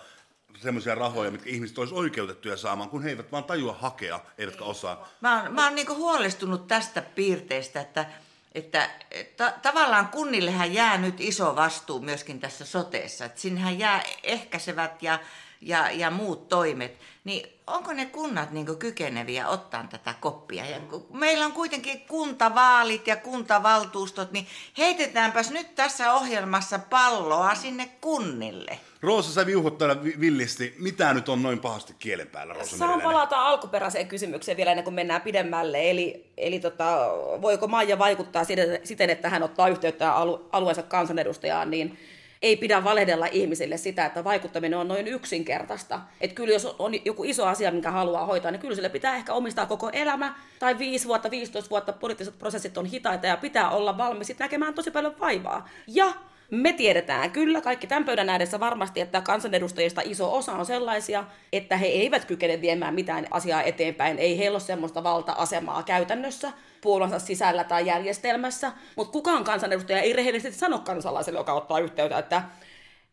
semmoisia rahoja, mitkä ihmiset olisi oikeutettuja saamaan, kun he eivät vaan tajua hakea, eivätkä osaa. Mä oon, mä oon niinku huolestunut tästä piirteestä, että, että ta, tavallaan kunnillehän jää nyt iso vastuu myöskin tässä soteessa. Että sinnehän jää ehkäisevät ja ja, ja muut toimet, niin onko ne kunnat niin kykeneviä ottaa tätä koppia? Ja meillä on kuitenkin kuntavaalit ja kuntavaltuustot, niin heitetäänpäs nyt tässä ohjelmassa palloa sinne kunnille. Roosa, sä viuhut täällä villisti. Mitä nyt on noin pahasti kielen päällä, Roosa Saan palata alkuperäiseen kysymykseen vielä ennen kuin mennään pidemmälle. Eli, eli tota, voiko Maija vaikuttaa siten, että hän ottaa yhteyttä alueensa kansanedustajaan, niin ei pidä valehdella ihmisille sitä, että vaikuttaminen on noin yksinkertaista. Että kyllä jos on joku iso asia, minkä haluaa hoitaa, niin kyllä sille pitää ehkä omistaa koko elämä, tai 5 vuotta, 15 vuotta, poliittiset prosessit on hitaita ja pitää olla valmis näkemään tosi paljon vaivaa. Ja me tiedetään kyllä kaikki tämän pöydän ääressä varmasti, että kansanedustajista iso osa on sellaisia, että he eivät kykene viemään mitään asiaa eteenpäin. Ei heillä ole semmoista valta-asemaa käytännössä puolueensa sisällä tai järjestelmässä. Mutta kukaan kansanedustaja ei rehellisesti sano kansalaiselle, joka ottaa yhteyttä, että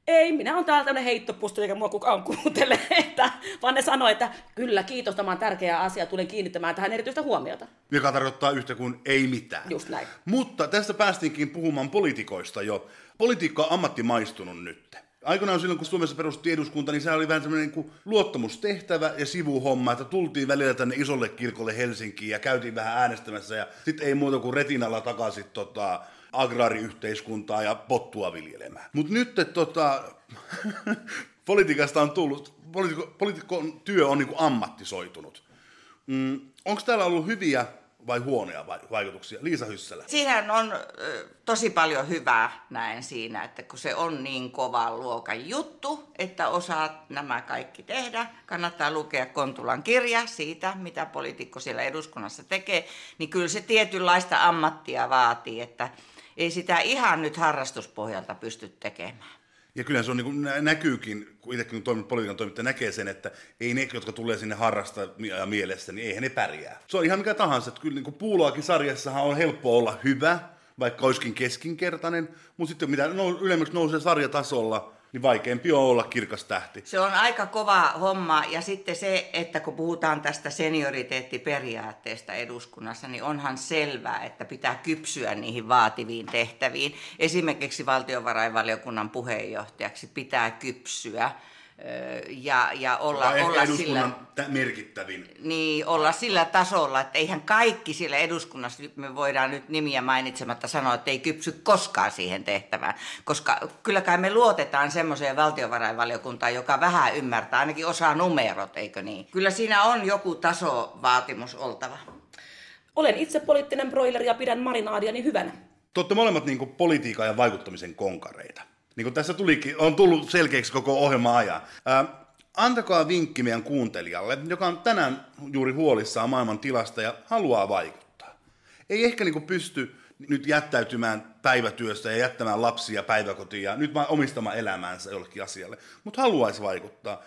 ei, minä olen täällä tämmöinen heittopusti, eikä mua kukaan kuuntele, että, vaan ne sanoo, että kyllä, kiitos, tämä on tärkeä asia, tulen kiinnittämään tähän erityistä huomiota. Joka tarkoittaa yhtä kuin ei mitään. Just näin. Mutta tästä päästinkin puhumaan politikoista jo. Politiikka on ammattimaistunut nyt. Aikoinaan silloin, kun Suomessa perustettiin eduskunta, niin se oli vähän semmoinen niin luottamustehtävä ja sivuhomma, että tultiin välillä tänne isolle kirkolle Helsinkiin ja käytiin vähän äänestämässä ja sitten ei muuta kuin retinalla takaisin tota, agraariyhteiskuntaa ja pottua viljelemään. Mutta nyt tota, politiikasta on tullut, poliitikon työ on niin ammattisoitunut. Mm, Onko täällä ollut hyviä vai huonoja vaikutuksia? Liisa Hyssälä. Siinä on tosi paljon hyvää näen siinä, että kun se on niin kova luokan juttu, että osaat nämä kaikki tehdä, kannattaa lukea Kontulan kirja siitä, mitä poliitikko siellä eduskunnassa tekee, niin kyllä se tietynlaista ammattia vaatii, että ei sitä ihan nyt harrastuspohjalta pysty tekemään. Ja kyllä se on niin näkyykin, kun itsekin kun toiminut politiikan toimittaja näkee sen, että ei ne, jotka tulee sinne harrasta ja mielessä, niin eihän ne pärjää. Se on ihan mikä tahansa, että kyllä niin kuin Puuloakin sarjassahan on helppo olla hyvä, vaikka olisikin keskinkertainen, mutta sitten mitä no, ylemmäksi nousee sarjatasolla, niin vaikeampi on olla kirkas tähti. Se on aika kova homma ja sitten se, että kun puhutaan tästä senioriteettiperiaatteesta eduskunnassa, niin onhan selvää, että pitää kypsyä niihin vaativiin tehtäviin. Esimerkiksi valtiovarainvaliokunnan puheenjohtajaksi pitää kypsyä ja, ja olla, Vai olla eduskunnan sillä, tä- merkittävin. niin, olla sillä tasolla, että eihän kaikki siellä eduskunnassa, nyt me voidaan nyt nimiä mainitsematta sanoa, että ei kypsy koskaan siihen tehtävään, koska kyllä kai me luotetaan semmoiseen valtiovarainvaliokuntaan, joka vähän ymmärtää, ainakin osaa numerot, eikö niin? Kyllä siinä on joku tasovaatimus oltava. Olen itse poliittinen broileri ja pidän marinaadiani hyvänä. Te olette molemmat niin kuin politiikan ja vaikuttamisen konkareita. Niin kuin tässä tulikin, on tullut selkeäksi koko ohjelma ajan. Ää, antakaa vinkki meidän kuuntelijalle, joka on tänään juuri huolissaan maailman tilasta ja haluaa vaikuttaa. Ei ehkä niin kuin pysty nyt jättäytymään päivätyöstä ja jättämään lapsia päiväkotiin ja nyt vaan omistamaan elämäänsä jollekin asialle, mutta haluaisi vaikuttaa.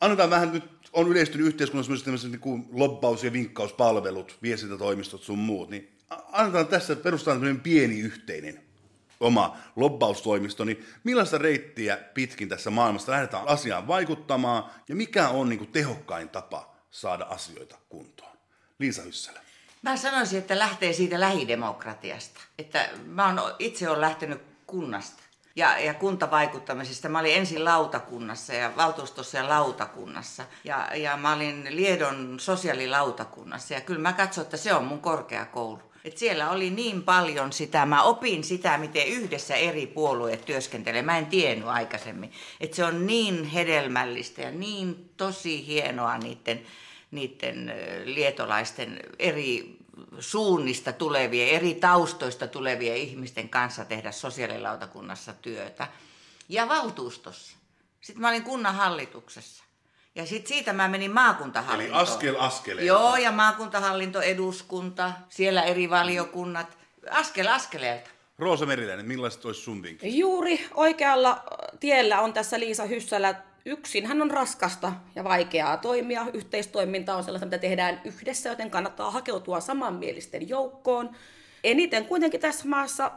Annetaan vähän nyt, on yleistynyt yhteiskunnassa myös tämmöiset niin kuin lobbaus- ja vinkkauspalvelut, viestintätoimistot sun muut, niin annetaan tässä perustaa tämmöinen pieni yhteinen oma lobbaustoimisto, niin millaista reittiä pitkin tässä maailmassa lähdetään asiaan vaikuttamaan ja mikä on niin kuin tehokkain tapa saada asioita kuntoon? Liisa Hyssälä. Mä sanoisin, että lähtee siitä lähidemokratiasta. Että mä oon, itse olen lähtenyt kunnasta ja, ja kuntavaikuttamisesta. Mä olin ensin lautakunnassa ja valtuustossa ja lautakunnassa. Ja, ja mä olin Liedon sosiaalilautakunnassa. Ja kyllä mä katson, että se on mun korkeakoulu. Et siellä oli niin paljon sitä, mä opin sitä, miten yhdessä eri puolueet työskentelee. Mä en tiennyt aikaisemmin. Että se on niin hedelmällistä ja niin tosi hienoa niiden, niiden lietolaisten eri suunnista tulevien, eri taustoista tulevien ihmisten kanssa tehdä sosiaalilautakunnassa työtä. Ja valtuustossa. Sitten mä olin kunnan hallituksessa. Ja sitten siitä mä menin maakuntahallintoon. Eli askel askeleelta. Joo, ja maakuntahallinto, eduskunta, siellä eri valiokunnat. Askel askeleelta. Roosa Meriläinen, millaiset olisi sun vinkki? Juuri oikealla tiellä on tässä Liisa Hyssälä. Yksin hän on raskasta ja vaikeaa toimia. Yhteistoiminta on sellaista, mitä tehdään yhdessä, joten kannattaa hakeutua samanmielisten joukkoon. Eniten kuitenkin tässä maassa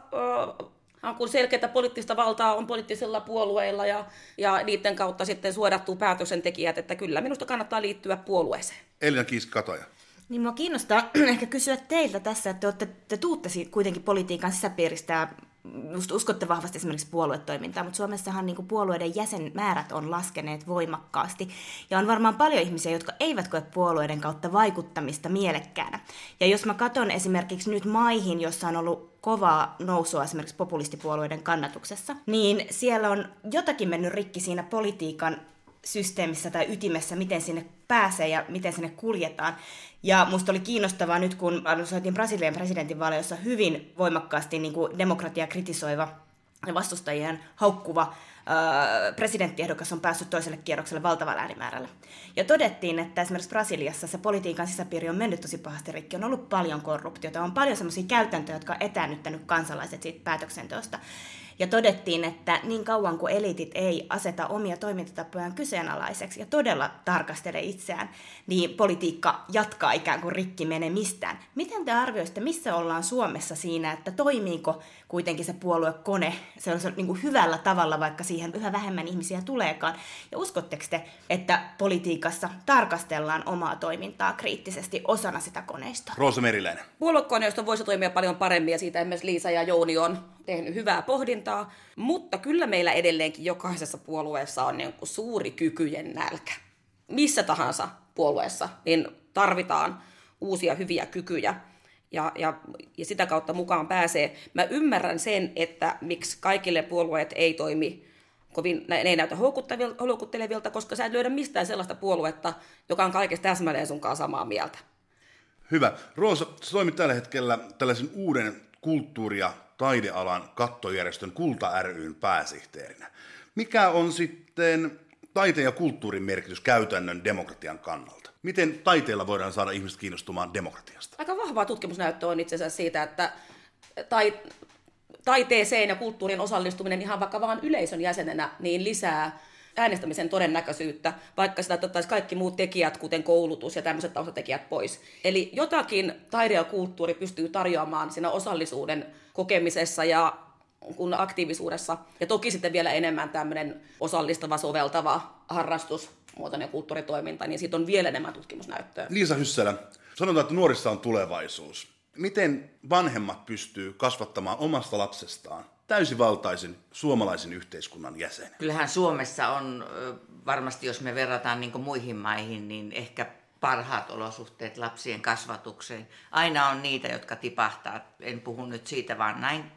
kun selkeää poliittista valtaa on poliittisilla puolueilla ja, ja niiden kautta sitten suodattuu päätöksentekijät, että kyllä minusta kannattaa liittyä puolueeseen. Elina Kiiski-Kataja. Niin mua kiinnostaa ehkä kysyä teiltä tässä, että te, olette, te tuutte kuitenkin politiikan sisäpiiristä ja just uskotte vahvasti esimerkiksi puoluetoimintaa, mutta Suomessahan niin puolueiden jäsenmäärät on laskeneet voimakkaasti. Ja on varmaan paljon ihmisiä, jotka eivät koe puolueiden kautta vaikuttamista mielekkäänä. Ja jos mä katson esimerkiksi nyt maihin, jossa on ollut kovaa nousua esimerkiksi populistipuolueiden kannatuksessa, niin siellä on jotakin mennyt rikki siinä politiikan systeemissä tai ytimessä, miten sinne pääsee ja miten sinne kuljetaan. Ja musta oli kiinnostavaa nyt, kun analysoitiin Brasilian presidentinvaaleissa hyvin voimakkaasti niin kuin demokratia kritisoiva vastustajien haukkuva presidenttiehdokas on päässyt toiselle kierrokselle valtavalla äänimäärällä. Ja todettiin, että esimerkiksi Brasiliassa se politiikan sisäpiiri on mennyt tosi pahasti rikki. On ollut paljon korruptiota, on paljon sellaisia käytäntöjä, jotka on etäännyttänyt kansalaiset siitä päätöksenteosta. Ja todettiin, että niin kauan kuin eliitit ei aseta omia toimintatapojaan kyseenalaiseksi ja todella tarkastele itseään, niin politiikka jatkaa ikään kuin rikki menemistään. Miten te arvioisitte, missä ollaan Suomessa siinä, että toimiiko kuitenkin se puoluekone se on niin kuin hyvällä tavalla, vaikka siihen yhä vähemmän ihmisiä tuleekaan. Ja uskotteko te, että politiikassa tarkastellaan omaa toimintaa kriittisesti osana sitä koneistoa? Roosa Meriläinen. Puoluekoneisto voisi toimia paljon paremmin ja siitä esimerkiksi Liisa ja Jouni on tehnyt hyvää pohdintaa, mutta kyllä meillä edelleenkin jokaisessa puolueessa on niin kuin suuri kykyjen nälkä. Missä tahansa puolueessa niin tarvitaan uusia hyviä kykyjä ja, ja, ja sitä kautta mukaan pääsee. Mä ymmärrän sen, että miksi kaikille puolueet ei toimi kovin, ne ei näytä houkuttelevilta, koska sä et löydä mistään sellaista puoluetta, joka on kaikesta täsmälleen sunkaan samaa mieltä. Hyvä. Roosa, toimit tällä hetkellä tällaisen uuden kulttuuri- ja taidealan kattojärjestön Kulta ryn pääsihteerinä. Mikä on sitten taiteen ja kulttuurin merkitys käytännön demokratian kannalta? Miten taiteella voidaan saada ihmiset kiinnostumaan demokratiasta? Aika vahvaa tutkimusnäyttöä on itse asiassa siitä, että tai, taiteeseen ja kulttuurin osallistuminen ihan vaikka vaan yleisön jäsenenä, niin lisää äänestämisen todennäköisyyttä, vaikka sitä otettaisiin kaikki muut tekijät, kuten koulutus ja tämmöiset taustatekijät pois. Eli jotakin taide ja kulttuuri pystyy tarjoamaan siinä osallisuuden kokemisessa ja kun aktiivisuudessa. Ja toki sitten vielä enemmän tämmöinen osallistava, soveltava harrastusmuotoinen kulttuuritoiminta, niin siitä on vielä enemmän tutkimusnäyttöä. Liisa Hyssälä, sanotaan, että nuorissa on tulevaisuus. Miten vanhemmat pystyy kasvattamaan omasta lapsestaan täysivaltaisen suomalaisen yhteiskunnan jäsen? Kyllähän Suomessa on varmasti, jos me verrataan niin muihin maihin, niin ehkä parhaat olosuhteet lapsien kasvatukseen. Aina on niitä, jotka tipahtaa. En puhu nyt siitä, vaan näin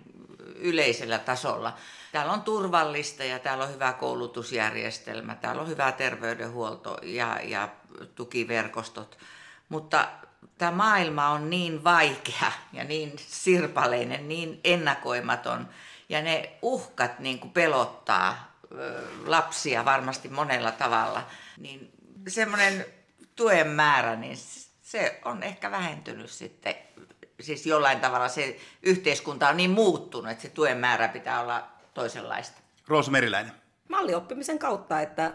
yleisellä tasolla. Täällä on turvallista ja täällä on hyvä koulutusjärjestelmä, täällä on hyvä terveydenhuolto ja, ja tukiverkostot. Mutta tämä maailma on niin vaikea ja niin sirpaleinen, niin ennakoimaton ja ne uhkat niin kuin pelottaa lapsia varmasti monella tavalla, niin semmoinen tuen määrä, niin se on ehkä vähentynyt sitten. Siis jollain tavalla se yhteiskunta on niin muuttunut, että se tuen määrä pitää olla toisenlaista. Roosa Meriläinen. Mallioppimisen kautta, että äh,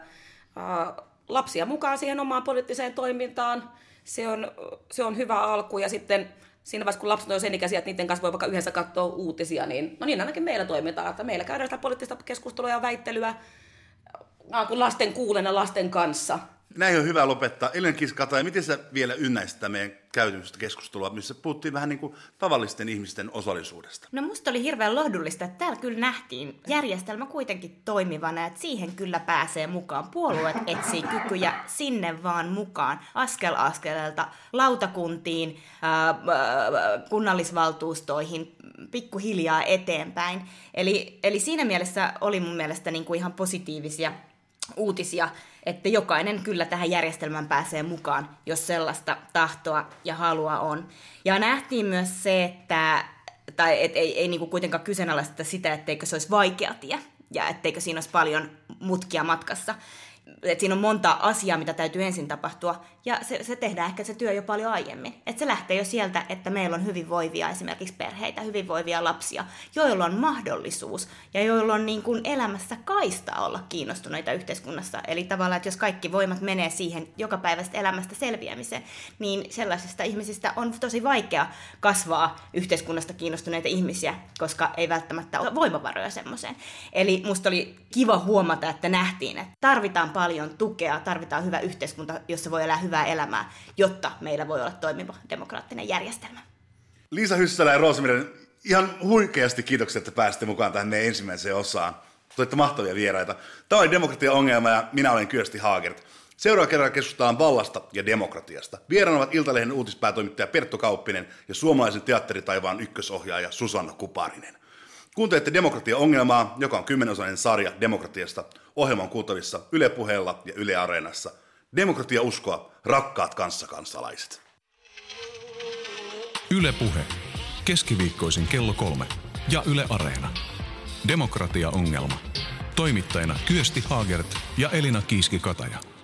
lapsia mukaan siihen omaan poliittiseen toimintaan, se on, se on hyvä alku ja sitten siinä vaiheessa, kun lapset on sen ikäisiä, että niiden kanssa voi vaikka yhdessä katsoa uutisia, niin no niin ainakin meillä toimitaan, että meillä käydään sitä poliittista keskustelua ja väittelyä kuin lasten kuulena lasten kanssa. Näin on hyvä lopettaa. Ellen Kiskata, miten sä vielä ynnäisit meidän käytännöstä keskustelua, missä puhuttiin vähän niin kuin tavallisten ihmisten osallisuudesta? No musta oli hirveän lohdullista, että täällä kyllä nähtiin järjestelmä kuitenkin toimivana, että siihen kyllä pääsee mukaan. Puolueet etsii kykyjä sinne vaan mukaan, askel askeleelta, lautakuntiin, kunnallisvaltuustoihin, pikkuhiljaa eteenpäin. Eli, eli siinä mielessä oli mun mielestä niin kuin ihan positiivisia uutisia, että jokainen kyllä tähän järjestelmään pääsee mukaan, jos sellaista tahtoa ja halua on. Ja nähtiin myös se, että tai et ei, ei niinku kuitenkaan kyseenalaisteta sitä, etteikö se olisi vaikea tie ja etteikö siinä olisi paljon mutkia matkassa että siinä on monta asiaa, mitä täytyy ensin tapahtua, ja se, se tehdään ehkä se työ jo paljon aiemmin. Että se lähtee jo sieltä, että meillä on hyvinvoivia esimerkiksi perheitä, hyvinvoivia lapsia, joilla on mahdollisuus ja joilla on niin kuin elämässä kaista olla kiinnostuneita yhteiskunnassa. Eli tavallaan, että jos kaikki voimat menee siihen jokapäiväistä elämästä selviämiseen, niin sellaisista ihmisistä on tosi vaikea kasvaa yhteiskunnasta kiinnostuneita ihmisiä, koska ei välttämättä ole voimavaroja semmoiseen. Eli musta oli kiva huomata, että nähtiin, että tarvitaan paljon tukea, tarvitaan hyvä yhteiskunta, jossa voi elää hyvää elämää, jotta meillä voi olla toimiva demokraattinen järjestelmä. Liisa Hyssälä ja Roosaminen, ihan huikeasti kiitoksia, että pääsitte mukaan tähän ensimmäiseen osaan. Toitte mahtavia vieraita. Tämä oli Demokratia ongelma ja minä olen Kyösti Haagert. Seuraava kerran keskustellaan vallasta ja demokratiasta. Vieraana ovat Iltalehden uutispäätoimittaja Perttu Kauppinen ja suomalaisen teatteritaivaan ykkösohjaaja Susanna Kuparinen. Kuuntelette Demokratia-ongelmaa, joka on kymmenosainen sarja demokratiasta. Ohjelma on kuultavissa Yle Puheella ja Yle Areenassa. Demokratia uskoa, rakkaat kanssakansalaiset. Yle Puhe. Keskiviikkoisin kello kolme. Ja Yle Areena. Demokratia-ongelma. Toimittajina Kyösti Haagert ja Elina Kiiski-Kataja.